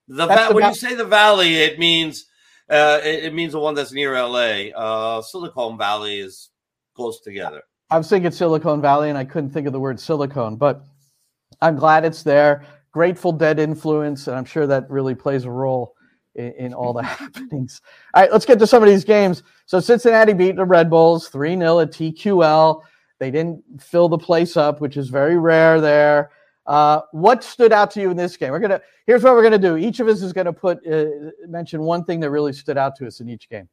E: The, va- the when you say the valley, it means uh, it, it, means the one that's near LA. Uh, Silicon Valley is close together.
A: I was thinking Silicon Valley, and I couldn't think of the word silicone, but I'm glad it's there. Grateful Dead influence, and I'm sure that really plays a role in, in all the happenings. All right, let's get to some of these games. So Cincinnati beat the Red Bulls 3 0 at TQL. They didn't fill the place up, which is very rare there. Uh, what stood out to you in this game? We're gonna. Here's what we're gonna do. Each of us is gonna put uh, mention one thing that really stood out to us in each game.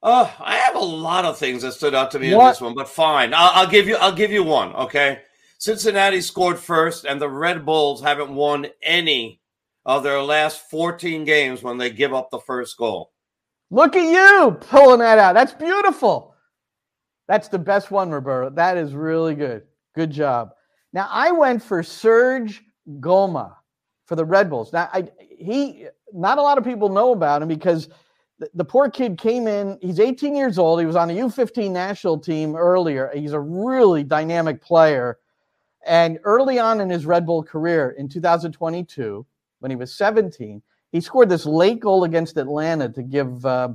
E: Uh, I have a lot of things that stood out to me what? in this one, but fine. I'll, I'll give you. I'll give you one. Okay. Cincinnati scored first, and the Red Bulls haven't won any of their last 14 games when they give up the first goal.
A: Look at you pulling that out. That's beautiful. That's the best one, Roberto. That is really good. Good job. Now I went for Serge Ngoma for the Red Bulls. Now I he not a lot of people know about him because the, the poor kid came in. He's 18 years old. He was on the U15 national team earlier. He's a really dynamic player. And early on in his Red Bull career in 2022, when he was 17. He scored this late goal against Atlanta to give uh,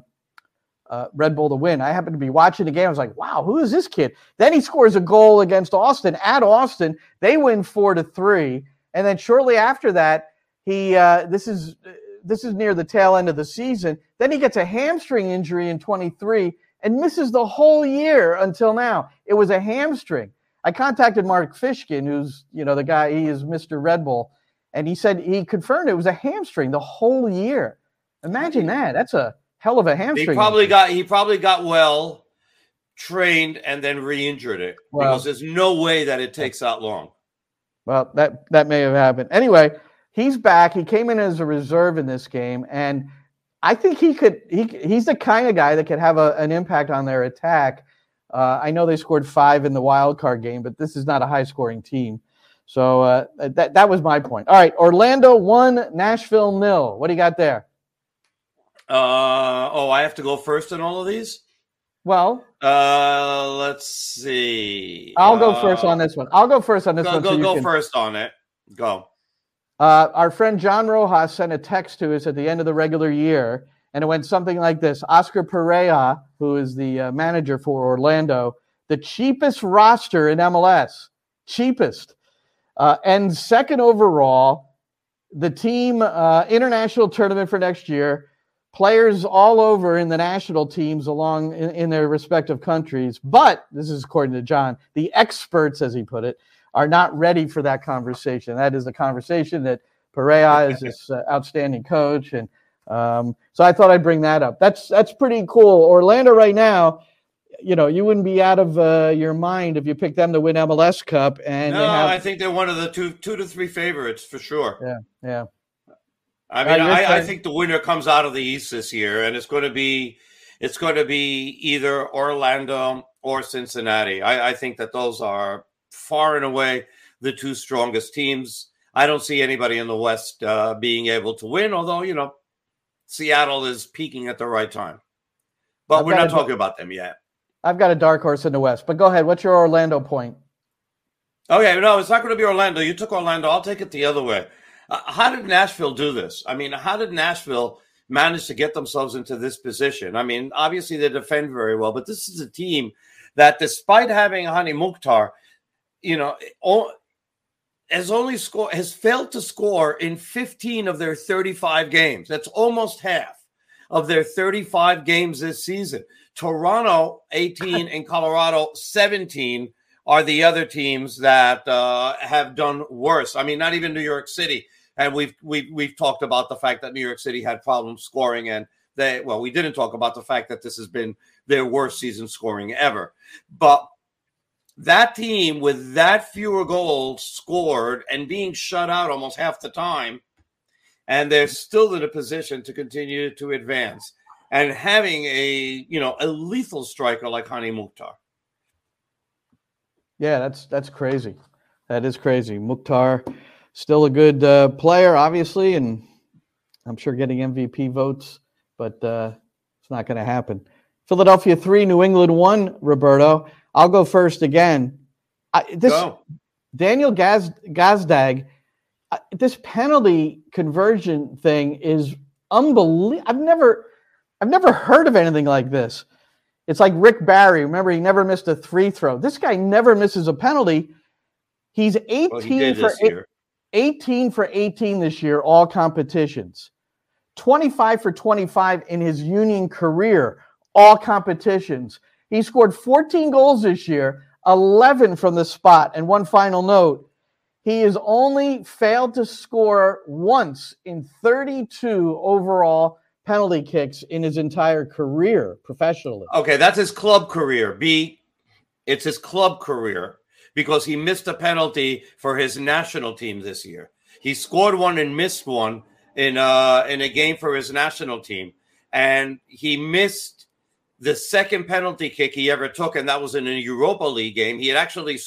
A: uh, Red Bull to win. I happened to be watching the game. I was like, wow, who is this kid? Then he scores a goal against Austin at Austin. They win four to three. And then shortly after that, he uh, this is this is near the tail end of the season. Then he gets a hamstring injury in 23 and misses the whole year until now. It was a hamstring. I contacted Mark Fishkin, who's you know the guy. He is Mr. Red Bull and he said he confirmed it was a hamstring the whole year. Imagine that. That's a hell of a hamstring.
E: He probably got he probably got well trained and then re-injured it well, because there's no way that it takes that long.
A: Well, that that may have happened. Anyway, he's back. He came in as a reserve in this game, and I think he could. He he's the kind of guy that could have a, an impact on their attack. Uh, I know they scored five in the wild card game, but this is not a high scoring team. So uh, that that was my point. All right, Orlando one, Nashville nil. What do you got there?
E: Uh oh, I have to go first in all of these.
A: Well,
E: uh, let's see.
A: I'll go first on this one. I'll go first on this
E: go,
A: one.
E: Go, so go can... first on it. Go.
A: Uh, our friend John Rojas sent a text to us at the end of the regular year, and it went something like this: Oscar Pareja, who is the uh, manager for Orlando, the cheapest roster in MLS, cheapest. Uh, and second overall, the team uh, international tournament for next year, players all over in the national teams along in, in, their respective countries. But this is according to John, the experts, as he put it, are not ready for that conversation. That is the conversation that Pareja is this uh, outstanding coach, and um, so I thought I'd bring that up. That's that's pretty cool. Orlando right now. You know, you wouldn't be out of uh, your mind if you picked them to win MLS Cup. And
E: no,
A: have,
E: I think they're one of the two, two to three favorites for sure.
A: Yeah, yeah.
E: I mean, I, I, think the winner comes out of the East this year, and it's going to be it's going to be either Orlando or Cincinnati. I, I think that those are far and away the two strongest teams. I don't see anybody in the West uh, being able to win, although you know Seattle is peaking at the right time. But I've we're not talking about them yet.
A: I've got a dark horse in the West, but go ahead. What's your Orlando point?
E: Okay, no, it's not going to be Orlando. You took Orlando. I'll take it the other way. Uh, how did Nashville do this? I mean, how did Nashville manage to get themselves into this position? I mean, obviously they defend very well, but this is a team that, despite having Hany Mukhtar, you know, has only scored has failed to score in 15 of their 35 games. That's almost half of their 35 games this season. Toronto 18 and Colorado 17 are the other teams that uh, have done worse. I mean, not even New York City and we've we've we've talked about the fact that New York City had problems scoring, and they well, we didn't talk about the fact that this has been their worst season scoring ever. But that team with that fewer goals scored and being shut out almost half the time, and they're still in a position to continue to advance. And having a you know a lethal striker like Hany Mukhtar.
A: Yeah, that's that's crazy. That is crazy. Mukhtar still a good uh, player, obviously, and I'm sure getting MVP votes, but uh, it's not going to happen. Philadelphia three, New England one. Roberto, I'll go first again. I, this go. Daniel Gaz, Gazdag, uh, this penalty conversion thing is unbelievable. I've never, I've never heard of anything like this. It's like Rick Barry. Remember, he never missed a free throw. This guy never misses a penalty. He's 18 well, he for eight, 18 for 18 this year, all competitions. 25 for 25 in his union career, all competitions. He scored 14 goals this year, 11 from the spot. And one final note he has only failed to score once in 32 overall penalty kicks in his entire career professionally.
E: Okay, that's his club career. B, it's his club career because he missed a penalty for his national team this year. He scored one and missed one in uh in a game for his national team, and he missed the second penalty kick he ever took, and that was in a Europa League game. He had actually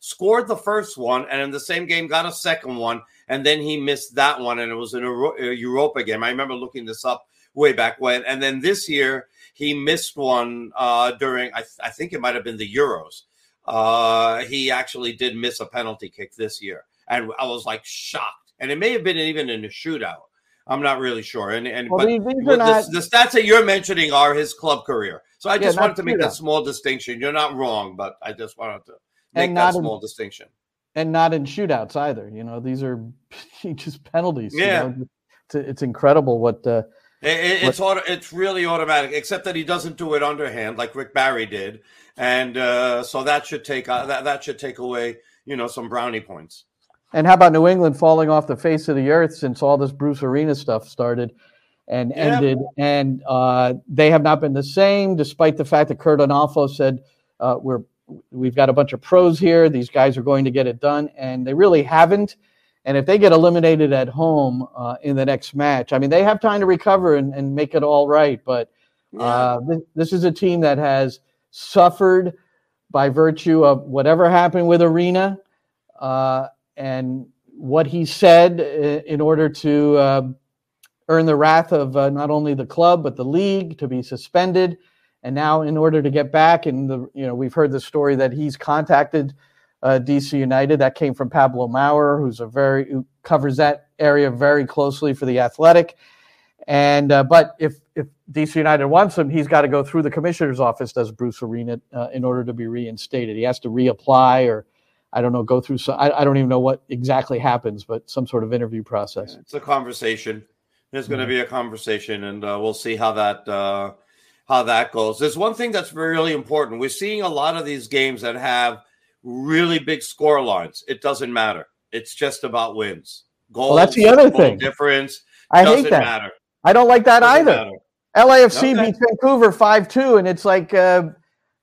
E: scored the first one, and in the same game got a second one, and then he missed that one, and it was in a, Europa game. I remember looking this up way back when, and then this year he missed one uh, during I, th- I think it might have been the Euros uh, he actually did miss a penalty kick this year, and I was like shocked. And it may have been even in a shootout. I'm not really sure. And and well, but these, these not, the, the, stats that you're mentioning are his club career. So I just yeah, wanted to make that small distinction. You're not wrong, but I just wanted to make that small in, distinction.
A: And not in shootouts either. You know, these are just penalties. Yeah, you know? it's, it's, incredible what. Uh,
E: it, it's auto, it's really automatic, except that he doesn't do it underhand like Rick Barry did, and uh, so that should take uh, that that should take away you know some brownie points.
A: And how about New England falling off the face of the earth since all this Bruce Arena stuff started and yeah. ended? And uh, they have not been the same, despite the fact that Curt Onalfo said uh, we're we've got a bunch of pros here. These guys are going to get it done, and they really haven't. And if they get eliminated at home uh, in the next match, I mean, they have time to recover and, and make it all right. But uh, this, this, is a team that has suffered by virtue of whatever happened with Arena uh, and what he said in order to uh, earn the wrath of uh, not only the club but the league to be suspended. And now, in order to get back, and the you know we've heard the story that he's contacted uh, DC United. That came from Pablo Maurer, who's a very who covers that area very closely for the Athletic. And uh, but if if DC United wants him, he's got to go through the commissioner's office, does Bruce Arena, uh, in order to be reinstated. He has to reapply, or I don't know, go through. So I, I don't even know what exactly happens, but some sort of interview process.
E: It's a conversation There's going to be a conversation, and uh, we'll see how that uh, how that goes. There's one thing that's really important. We're seeing a lot of these games that have really big score lines. It doesn't matter. It's just about wins. Goals.
A: Well, that's the other thing.
E: Difference.
A: I
E: doesn't
A: hate that.
E: matter.
A: I don't like that
E: Doesn't
A: either.
E: matter.
A: LAFC
E: Okay.
A: beats Vancouver 5 2, and it's like, uh,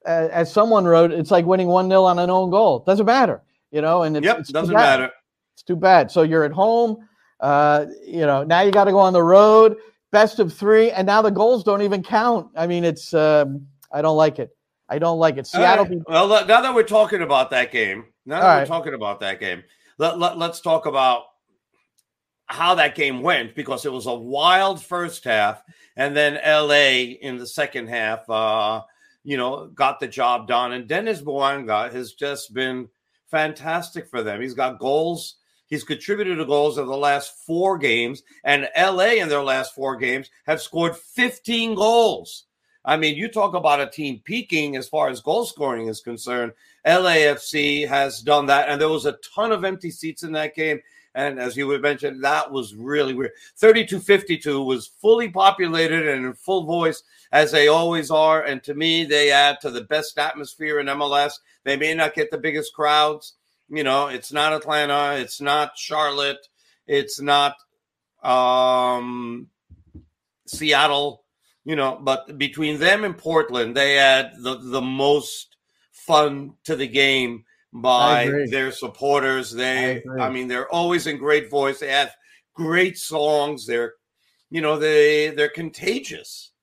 A: uh, as someone wrote, it's like winning 1 0 on an own goal. Doesn't matter, you know, and it's,
E: Yep,
A: it's
E: doesn't matter.
A: It's too bad. So you're at home, uh, you know, now you got to go on the road, best of three, and now the goals don't even count. I mean, it's, um, I don't like it. I don't like it. Seattle
E: right.
A: beat
E: Well, now that we're talking about that game, now that
A: All
E: we're
A: right.
E: talking about that game, let, let, let's talk about how that game went because it was a wild first half, and then LA in the second half, uh, you know, got the job done. And Denis Bouanga has just been fantastic for them. He's got goals. He's contributed to goals in the last four games, and LA in their last four games have scored 15 goals. I mean, you talk about a team peaking as far as goal scoring is concerned. LAFC has done that, and there was a ton of empty seats in that game. And as you would mention, that was really weird. 3252 was fully populated and in full voice, as they always are. And to me, they add to the best atmosphere in MLS. They may not get the biggest crowds. You know, it's not Atlanta, it's not Charlotte, it's not um, Seattle, you know, but between them and Portland, they add the, the most fun to the game by their supporters. They,
A: agree.
E: I, mean, they're always in great voice. They have great songs. They're, you know, they they're contagious.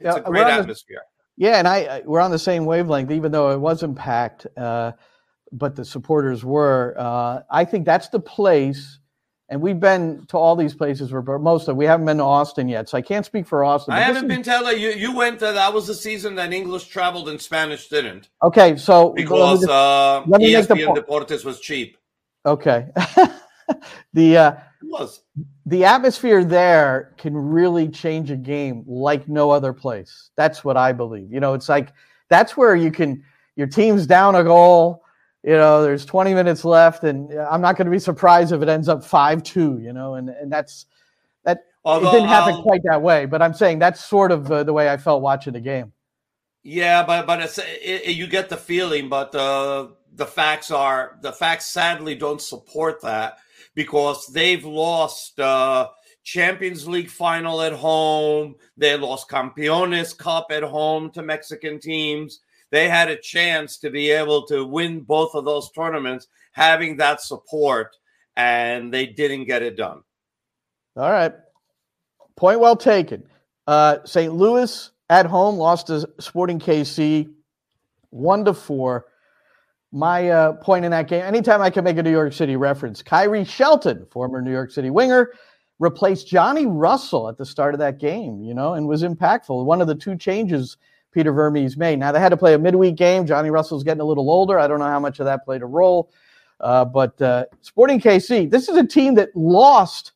E: It's
A: Yeah,
E: a great
A: on the-
E: atmosphere.
A: Yeah, and I, I we're on the same wavelength, even though it wasn't packed, uh, but the supporters were. Uh, I think that's the place, and we've been to all these places. Where most of we haven't been to Austin yet, so I can't speak for Austin.
E: I haven't
A: is-
E: been to LA. You you went to that was the season that English traveled and Spanish didn't
A: Okay, so let me
E: because
A: just-
E: uh,
A: let me make the
E: ESPN
A: point.
E: Deportes was cheap.
A: okay, the uh,
E: It was.
A: the atmosphere there can really change a game like no other place. That's what I believe. You know, it's like that's where you can your team's down a goal. You know, there's 20 minutes left, and I'm not going to be surprised if it ends up five two. You know, and and that's that.
E: Although
A: it didn't happen
E: I'll-
A: quite that way, but I'm saying that's sort of uh, the way I felt watching the game.
E: Yeah, but but it's, it, it- you get the feeling, but uh, the facts are the facts sadly don't support that because they've lost uh, Champions League final at home. They lost Campeones Cup at home to Mexican teams. They had a chance to be able to win both of those tournaments, having that support, and they didn't get it done.
A: All right, point well taken. Uh, St. Louis at home lost to Sporting KC, one to four. My uh, point in that game, anytime I can make a New York City reference, Khiry Shelton, former New York City winger, replaced Johnny Russell at the start of that game, you know, and was impactful. One of the two changes Peter Vermes made. Now, they had to play a midweek game. Johnny Russell's getting a little older. I don't know how much of that played a role. Uh, but uh, Sporting KC, this is a team that lost,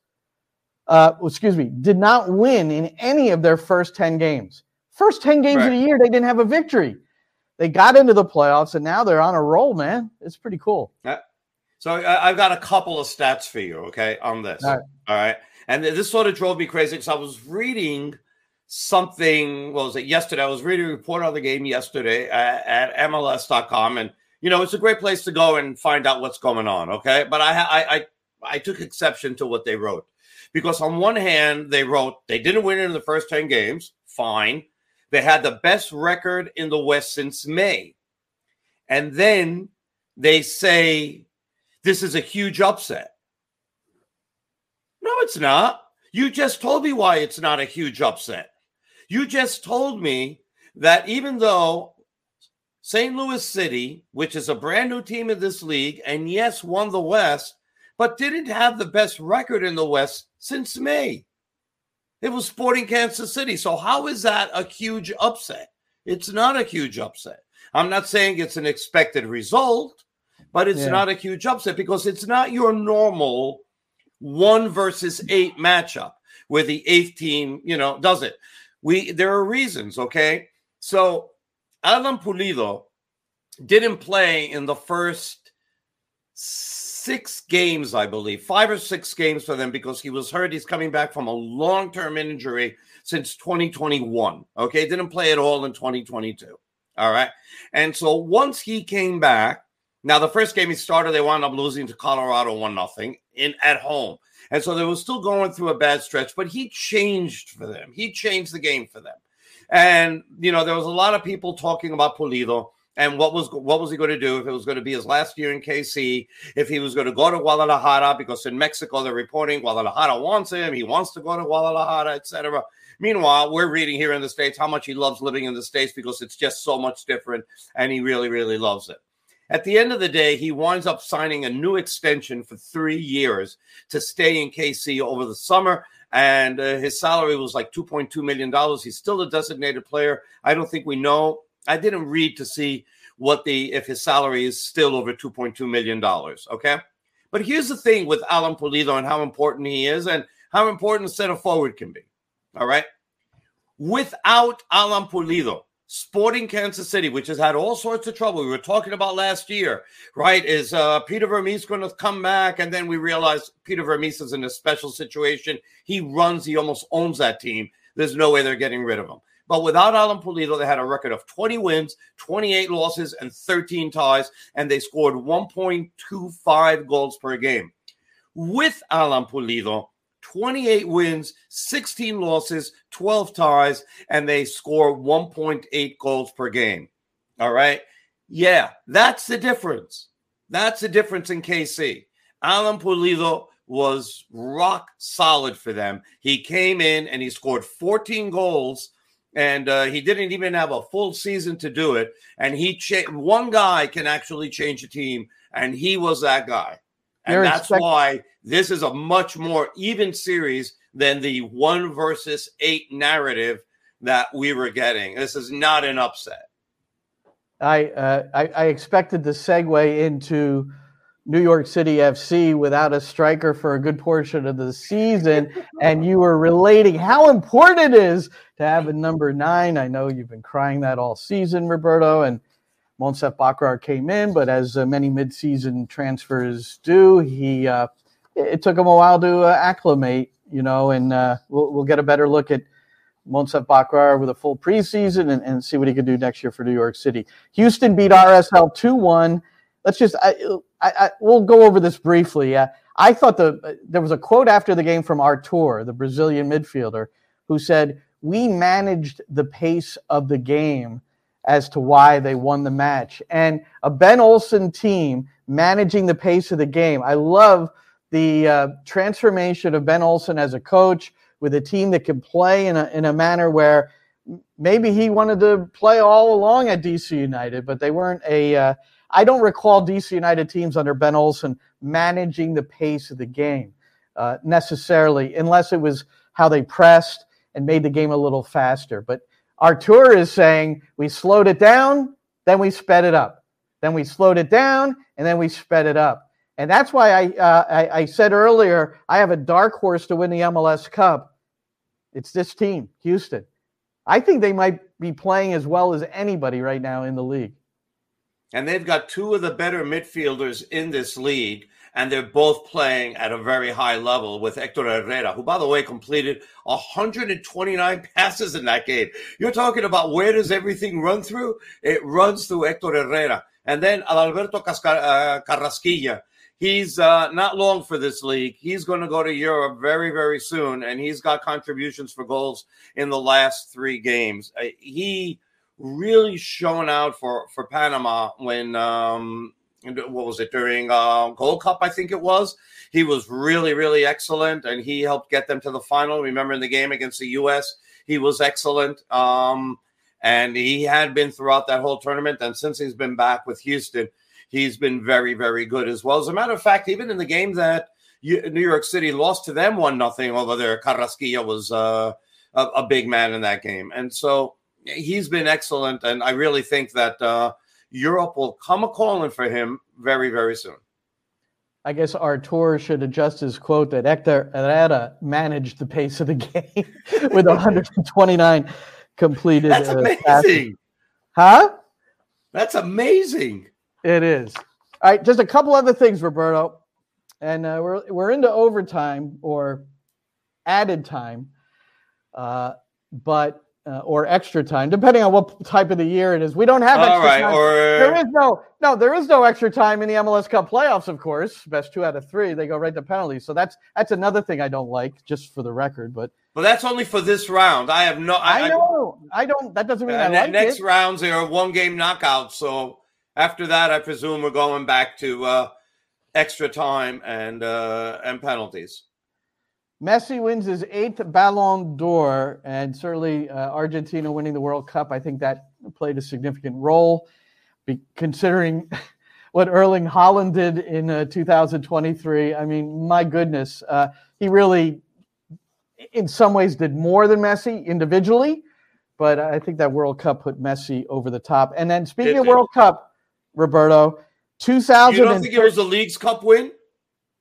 A: uh, excuse me, did not win in any of their first 10 games. First 10 games of
E: Right.
A: the year, they didn't have a victory. They got into the playoffs and now they're on a roll, man. It's pretty cool.
E: So I've got a couple of stats for you, okay, on this.
A: All right.
E: All right. And this sort of drove me crazy because I was reading something, what was it, yesterday? I was reading a report on the game yesterday at, at MLS.com. And, you know, it's a great place to go and find out what's going on, okay? But I, I, I, I took exception to what they wrote because, on one hand, they wrote they didn't win in the first 10 games. Fine. They had the best record in the West since May. And then they say this is a huge upset. No, it's not. You just told me why it's not a huge upset. You just told me that even though St. Louis City, which is a brand new team in this league, and yes, won the West, but didn't have the best record in the West since May. It was Sporting Kansas City. So, how is that a huge upset? It's not a huge upset. I'm not saying it's an expected result, but it's
A: Yeah.
E: not a huge upset because it's not your normal one versus eight matchup where the eighth team, you know, does it. We there are reasons, okay? So Alan Pulido didn't play in the first six games, I believe, five or six games for them because he was hurt. He's coming back from a long term injury since 2021. Okay. Didn't play at all in 2022. All right. And so once he came back, now the first game he started, they wound up losing to Colorado one nothing in at home. And so they were still going through a bad stretch, but he changed for them. He changed the game for them. And you know, there was a lot of people talking about Pulido and what was what was he going to do if it was going to be his last year in KC, if he was going to go to Guadalajara because in Mexico they're reporting Guadalajara wants him, he wants to go to Guadalajara, etc. Meanwhile, we're reading here in the states how much he loves living in the states because it's just so much different, and he really, really loves it. At the end of the day, he winds up signing a new extension for three years to stay in KC over the summer. And uh, his salary was like $2.2 million. He's still a designated player. I don't think we know. I didn't read to see what the if his salary is still over $2.2 million. Okay. But here's the thing with Alan Pulido and how important he is and how important a center forward can be. All right. Without Alan Pulido, Sporting Kansas City, which has had all sorts of trouble. We were talking about last year, right? Is uh, Peter Vermes going to come back? And then we realized Peter Vermes is in a special situation. He runs, he almost owns that team. There's no way they're getting rid of him. But without Alan Pulido, they had a record of 20 wins, 28 losses, and 13 ties, and they scored 1.25 goals per game. With Alan Pulido, 28 wins, 16 losses, 12 ties, and they score 1.8 goals per game. All right. Yeah, that's the difference. That's the difference in KC. Alan Pulido was rock solid for them. He came in and he scored 14 goals, and uh, he didn't even have a full season to do it. And he cha- one guy can actually change a team, and he was that guy. And You're that's expect- why this is a much more even series than the one versus eight narrative that we were getting. This is not an upset.
A: I, uh, I, I expected to segue into New York City FC without a striker for a good portion of the season, and you were relating how important it is to have a number nine. I know you've been crying that all season, Roberto, and Monsef Bakrar came in, but as uh, many midseason transfers do, he uh, it took him a while to uh, acclimate, you know, and uh, we'll, we'll get a better look at Monsef Bakrar with a full preseason and, and see what he can do next year for New York City. Houston beat RSL 2 1. Let's just, I, I, I, we'll go over this briefly. Uh, I thought the there was a quote after the game from Artur, the Brazilian midfielder, who said, We managed the pace of the game as to why they won the match. And a Ben Olsen team managing the pace of the game. I love the uh, transformation of Ben Olsen as a coach with a team that can play in a, in a manner where maybe he wanted to play all along at DC United, but they weren't a. Uh, I don't recall DC United teams under Ben Olsen managing the pace of the game uh, necessarily, unless it was how they pressed and made the game a little faster. But Artur is saying we slowed it down, then we sped it up. Then we slowed it down, and then we sped it up. And that's why I, uh, I, I said earlier I have a dark horse to win the MLS Cup. It's this team, Houston. I think they might be playing as well as anybody right now in the league.
E: And they've got two of the better midfielders in this league, and they're both playing at a very high level with Hector Herrera, who, by the way, completed 129 passes in that game. You're talking about where does everything run through? It runs through Hector Herrera. And then Alberto uh, Carrasquilla he's uh, not long for this league. He's going to go to Europe very, very soon, and he's got contributions for goals in the last three games. Uh, he really shown out for for Panama when um, what was it during uh, Gold Cup? I think it was. He was really, really excellent, and he helped get them to the final. Remember in the game against the U.S., he was excellent. Um, and he had been throughout that whole tournament. And since he's been back with Houston, he's been very, very good as well. As a matter of fact, even in the game that New York City lost to them one nothing over there, Carrasquilla was uh, a, a, big man in that game, and so he's been excellent. And I really think that uh, Europe will come a calling for him very, very soon.
A: I guess Artur should adjust his quote that Hector Herrera managed the pace of the game with 129 completed.
E: That's uh, amazing.
A: huh?
E: That's amazing.
A: It is. All right, just a couple other things, Roberto. and uh, we're we're into overtime or added time, uh, but uh, or extra time, depending on what type of the year it is. We don't have
E: All
A: extra
E: right,
A: time.
E: or
A: there is no no there is no extra time in the MLS Cup playoffs. Of course, best two out of three, they go right to penalties. So that's that's another thing I don't like, just for the record. But
E: but that's only for this round. I have no. I,
A: I know I don't. That doesn't mean I
E: Uh, ne-
A: like
E: next
A: it.
E: rounds they are one game knockouts. So after that, I presume we're going back to uh, extra time and uh, and penalties.
A: Messi wins his eighth Ballon d'Or, and certainly uh, Argentina winning the World Cup. I think that played a significant role, be, considering what Erling Haaland did in uh, 2023. I mean, my goodness, uh, he really, in some ways, did more than Messi individually, but I think that World Cup put Messi over the top. And then, speaking
E: Did
A: of
E: it?
A: World Cup, Roberto, 2000.
E: You don't think it was the League's Cup win?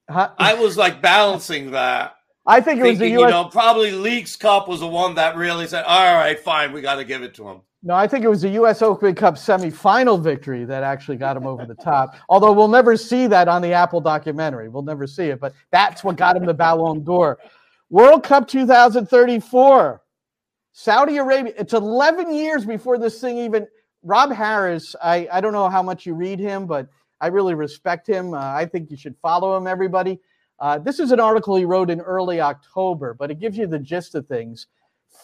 E: I was like balancing that.
A: I think it was the US
E: you know, probably Leagues Cup was the one that really said, "All right, fine, we got to give it to him."
A: No, I think it was the U.S. Open Cup semifinal victory that actually got him over the top. Although we'll never see that on the Apple documentary. We'll never see it, but that's what got him the Ballon d'Or. World Cup 2034, Saudi Arabia. It's 11 years before this thing even. Rob Harris, I, I don't know how much you read him, but I really respect him. Uh, I think you should follow him, everybody. Uh, this is an article he wrote in early October, but it gives you the gist of things.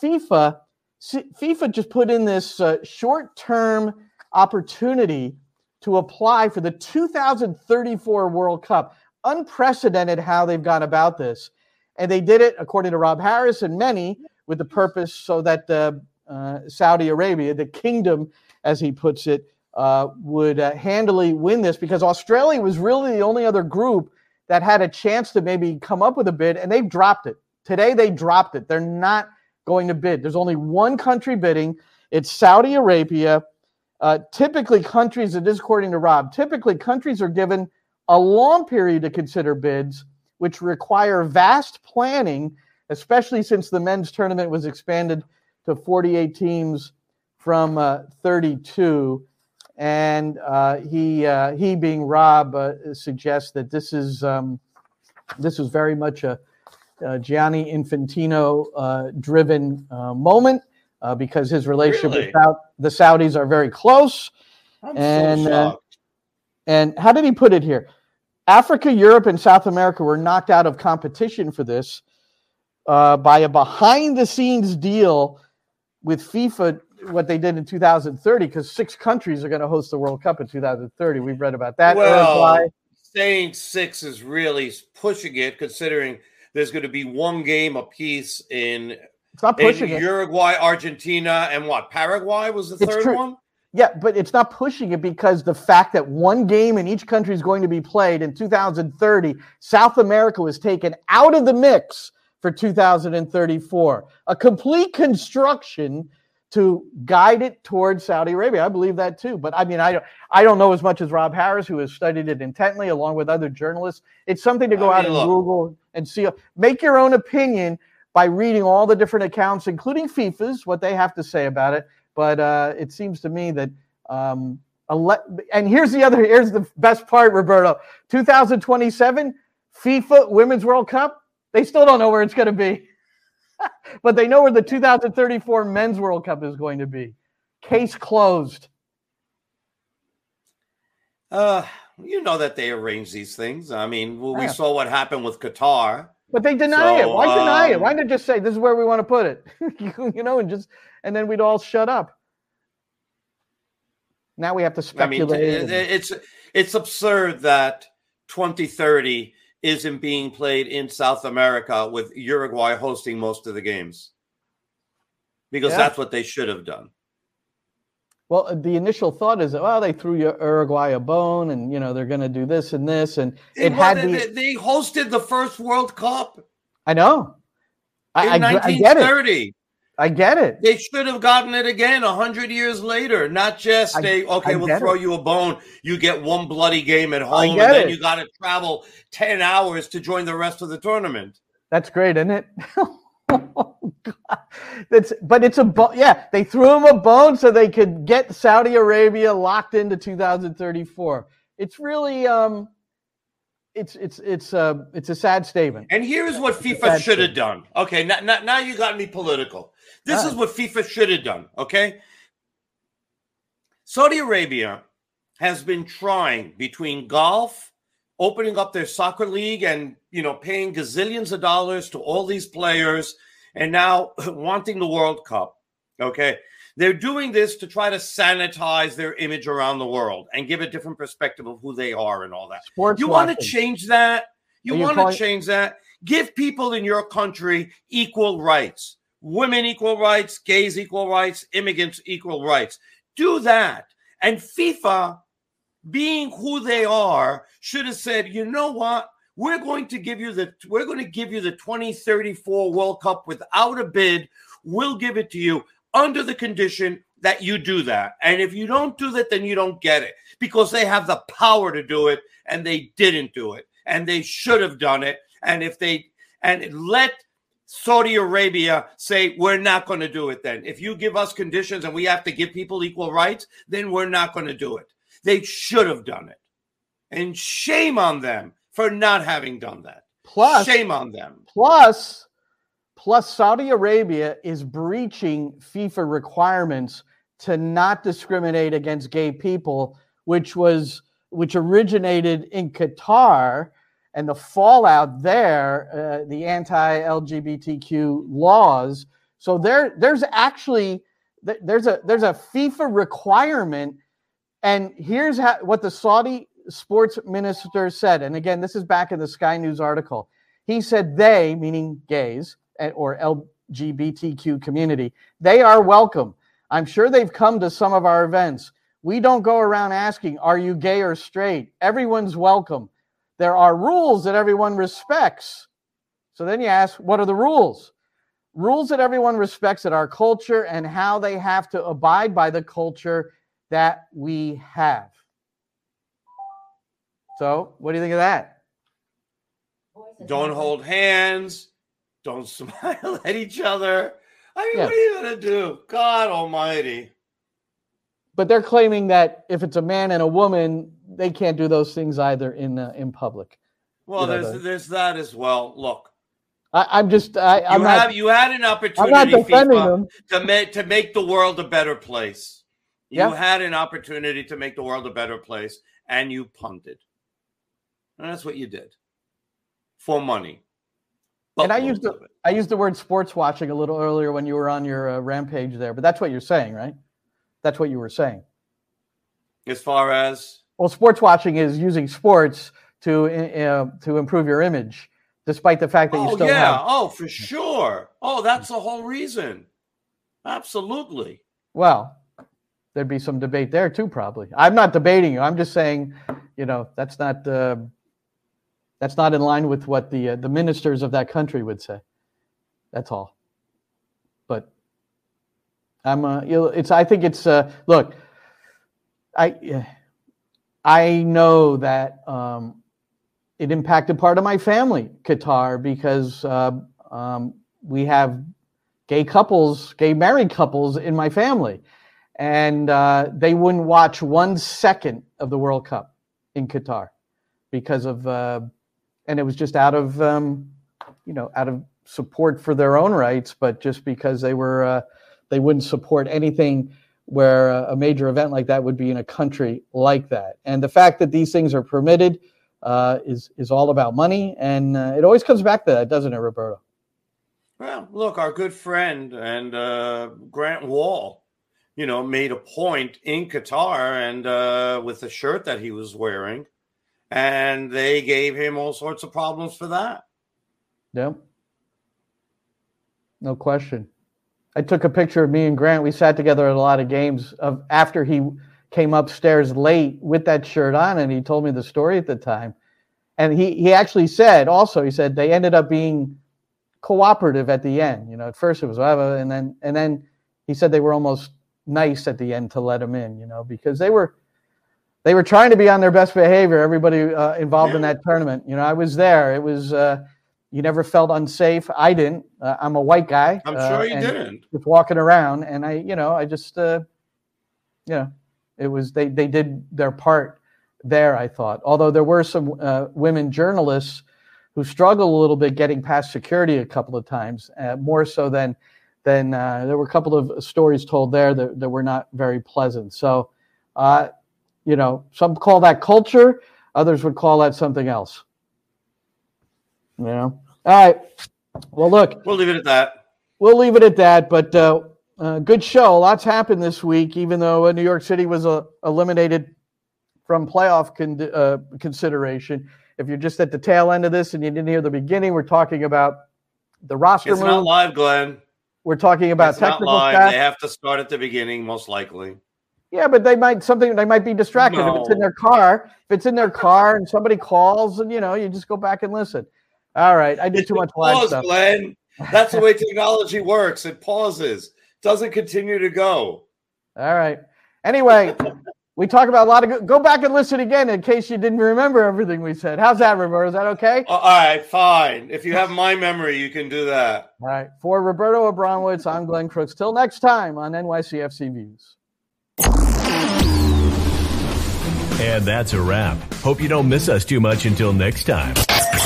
A: FIFA FIFA just put in this uh, short term opportunity to apply for the 2034 World Cup. Unprecedented how they've gone about this. And they did it, according to Rob Harris and many, with the purpose so that uh, uh, Saudi Arabia, the kingdom, as he puts it, uh, would uh, handily win this because Australia was really the only other group that had a chance to maybe come up with a bid, and they've dropped it. Today, they dropped it. They're not going to bid. There's only one country bidding. It's Saudi Arabia. Uh, typically, countries, it is according to Rob, typically countries are given a long period to consider bids, which require vast planning, especially since the men's tournament was expanded to 48 teams from uh, 32. And uh, he, uh, he being Rob, uh, suggests that this is um, this is very much a uh, Gianni Infantino uh, driven uh, moment uh, because his relationship
E: Really?
A: with the Saudis are very close.
E: I'm
A: And,
E: so
A: uh. And how did he put it here? Africa, Europe, and South America were knocked out of competition for this uh, by a behind the scenes deal with FIFA, what they did in 2030, because six countries are going to host the World Cup in 2030. We've read about that.
E: well,
A: Uruguay.
E: saying six is really pushing it, considering there's going to be one game apiece in,
A: It's not
E: in
A: it.
E: Uruguay, Argentina, and what Paraguay was the
A: It's
E: third
A: true.
E: one.
A: Yeah, but it's not pushing it because the fact that one game in each country is going to be played in 2030, South America was taken out of the mix for 2034. A complete construction to guide it towards Saudi Arabia. I believe that too. But I mean, I don't, I don't know as much as Rob Harris, who has studied it intently along with other journalists. It's something to go
E: I
A: out
E: mean,
A: and
E: look.
A: Google and see. Make your own opinion by reading all the different accounts, including FIFA's, what they have to say about it. But uh, it seems to me that, um, ele- and here's the other, here's the best part, Roberto. 2027 FIFA Women's World Cup. They still don't know where it's going to be, but they know where the 2034 Men's World Cup is going to be. Case closed.
E: Uh, you know that they arrange these things. I mean, well, we
A: Yeah.
E: saw what happened with Qatar.
A: But they deny it.
E: So,
A: Why deny it?
E: um,
A: Why not just say this is where we want to put it? you know, and just and then we'd all shut up. Now we have to speculate.
E: I
A: mean,
E: it's it's absurd that 2030 isn't being played in South America with Uruguay hosting most of the games because
A: Yeah.
E: that's what they should have done.
A: Well, uh, the initial thought is, well, they threw Uruguay a bone, and you know they're going to do this and this, and it
E: Well,
A: had
E: they,
A: the.
E: they- hosted the first World Cup
A: I know. I,
E: in
A: I, gr- I get it.
E: 1930.
A: I get it.
E: They should have gotten it again a hundred years later, not just
A: I-
E: a okay,
A: I
E: we'll throw
A: it.
E: you a bone. You get one bloody game at home, and then
A: it.
E: you got to travel ten hours to join the rest of the tournament.
A: That's great, isn't it? oh, God. That's but it's a bo- yeah. They threw him a bone so they could get Saudi Arabia locked into 2034. It's really um, it's it's it's a it's a sad statement.
E: And here's what FIFA should have done. Okay, now, now, now you got me political. This is what FIFA should have done. Okay, Saudi Arabia has been trying between golf, opening up their soccer league, and you know paying gazillions of dollars to all these players, and now wanting the World Cup. Okay, they're doing this to try to sanitize their image around the world and give a different perspective of who they are and all that.
A: Sports
E: you want to change that? You want to change that? Give people in your country equal rights. Women equal rights, gays equal rights, immigrants equal rights. Do that. And FIFA, being who they are, should have said, you know what? We're going to give you the we're going to give you the 2034 World Cup without a bid. We'll give it to you under the condition that you do that. And if you don't do that, then you don't get it because they have the power to do it and they didn't do it. And they should have done it. And if they and let Saudi Arabia say, we're not going to do it then. If you give us conditions and we have to give people equal rights, then we're not going to do it. They should have done it. And shame on them for not having done that.
A: Plus,
E: shame on them.
A: Plus, plus Saudi Arabia is breaching FIFA requirements to not discriminate against gay people, which was which originated in Qatar, and the fallout there, uh, the anti-LGBTQ laws. So there, there's actually there's a there's a FIFA requirement, and here's how, what the Saudi sports minister said. And again, this is back in the Sky News article. He said they, meaning gays or LGBTQ community, they are welcome. I'm sure they've come to some of our events. We don't go around asking, are you gay or straight? Everyone's welcome. There are rules that everyone respects. So then you ask, what are the rules? Rules that everyone respects at our culture and how they have to abide by the culture that we have. So, what do you think of that?
E: Don't hold hands. Don't smile at each other. I mean,
A: Yeah.
E: what are you going to do? God Almighty.
A: But they're claiming that if it's a man and a woman, they can't do those things either in uh, in public.
E: Well,
A: You know,
E: there's
A: the-
E: there's that as well. Look,
A: I, I'm just I, I'm
E: you
A: not
E: you had an opportunity FIFA, to make to make the world a better place. You
A: Yeah.
E: had an opportunity to make the world a better place, and you punted. And that's what you did for money.
A: And I used the. I used the word sportswashing a little earlier when you were on your uh, rampage there, but that's what you're saying, right? That's what you were saying.
E: as far as
A: Well, sportswashing is using sports to uh, to improve your image, despite the fact that you
E: oh
A: still
E: yeah,
A: have.
E: oh for sure. Oh, that's the whole reason. Absolutely.
A: Well, there'd be some debate there too, probably. I'm not debating you. I'm just saying, you know, that's not uh, that's not in line with what the uh, the ministers of that country would say. That's all. But I'm uh, it's I think it's uh, look, I I know that um, it impacted part of my family, Qatar, because uh, um, we have gay couples, gay married couples in my family, and uh, they wouldn't watch one second of the World Cup in Qatar because of, uh, and it was just out of, um, you know, out of support for their own rights, but just because they were, uh, they wouldn't support anything where a major event like that would be in a country like that. And the fact that these things are permitted uh, is is all about money, and uh, it always comes back to that, doesn't it, Roberto?
E: Well, look, our good friend and uh, Grant Wahl, you know, made a point in Qatar and uh, with the shirt that he was wearing, and they gave him all sorts of problems for that.
A: Yep. No question. I took a picture of me and Grant. We sat together at a lot of games of after he came upstairs late with that shirt on and he told me the story at the time. And he he actually said also he said they ended up being cooperative at the end. You know, at first it was whatever and then and then he said they were almost nice at the end to let him in, you know, because they were they were trying to be on their best behavior everybody uh, involved in that tournament. You know, I was there. It was uh you never felt unsafe. I didn't. Uh, I'm a white guy.
E: I'm
A: uh,
E: sure you
A: and
E: didn't.
A: Just walking around, and I, you know, I just, uh, you know, it was they they did their part there. I thought, although there were some uh, women journalists who struggled a little bit getting past security a couple of times, uh, more so than than uh, there were a couple of stories told there that, that were not very pleasant. So, uh, you know, some call that culture, others would call that something else. You know, all right. Well, look,
E: we'll leave it at that.
A: We'll leave it at that. But uh, uh, good show. Lots happened this week, even though uh, New York City was uh, eliminated from playoff con- uh, consideration. If you're just at the tail end of this and you didn't hear the beginning, we're talking about the roster
E: it's
A: move.
E: not live, Glenn.
A: We're talking about
E: it's
A: technical
E: not live.
A: staff.
E: They have to start at the beginning, most likely.
A: Yeah, but they might something they might be distracted if it's in their car. If it's in their car and somebody calls, and you know, you just go back and listen. All right, I did too much live
E: Pause,
A: stuff.
E: Glenn. That's the way technology works. It pauses, doesn't continue to go.
A: All right. Anyway, we talk about a lot of good. Go back and listen again in case you didn't remember everything we said. How's that, Roberto? Is that okay?
E: Uh, All right, fine. If you have my memory, you can do that.
A: All right. For Roberto Abramowitz, I'm Glenn Crooks. Till next time on NYCFC Views.
B: And that's a wrap. Hope you don't miss us too much until next time.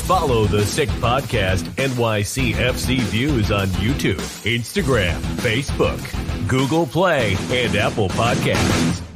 B: Follow the Sick Podcast NYCFC Views on YouTube, Instagram, Facebook, Google Play, and Apple Podcasts.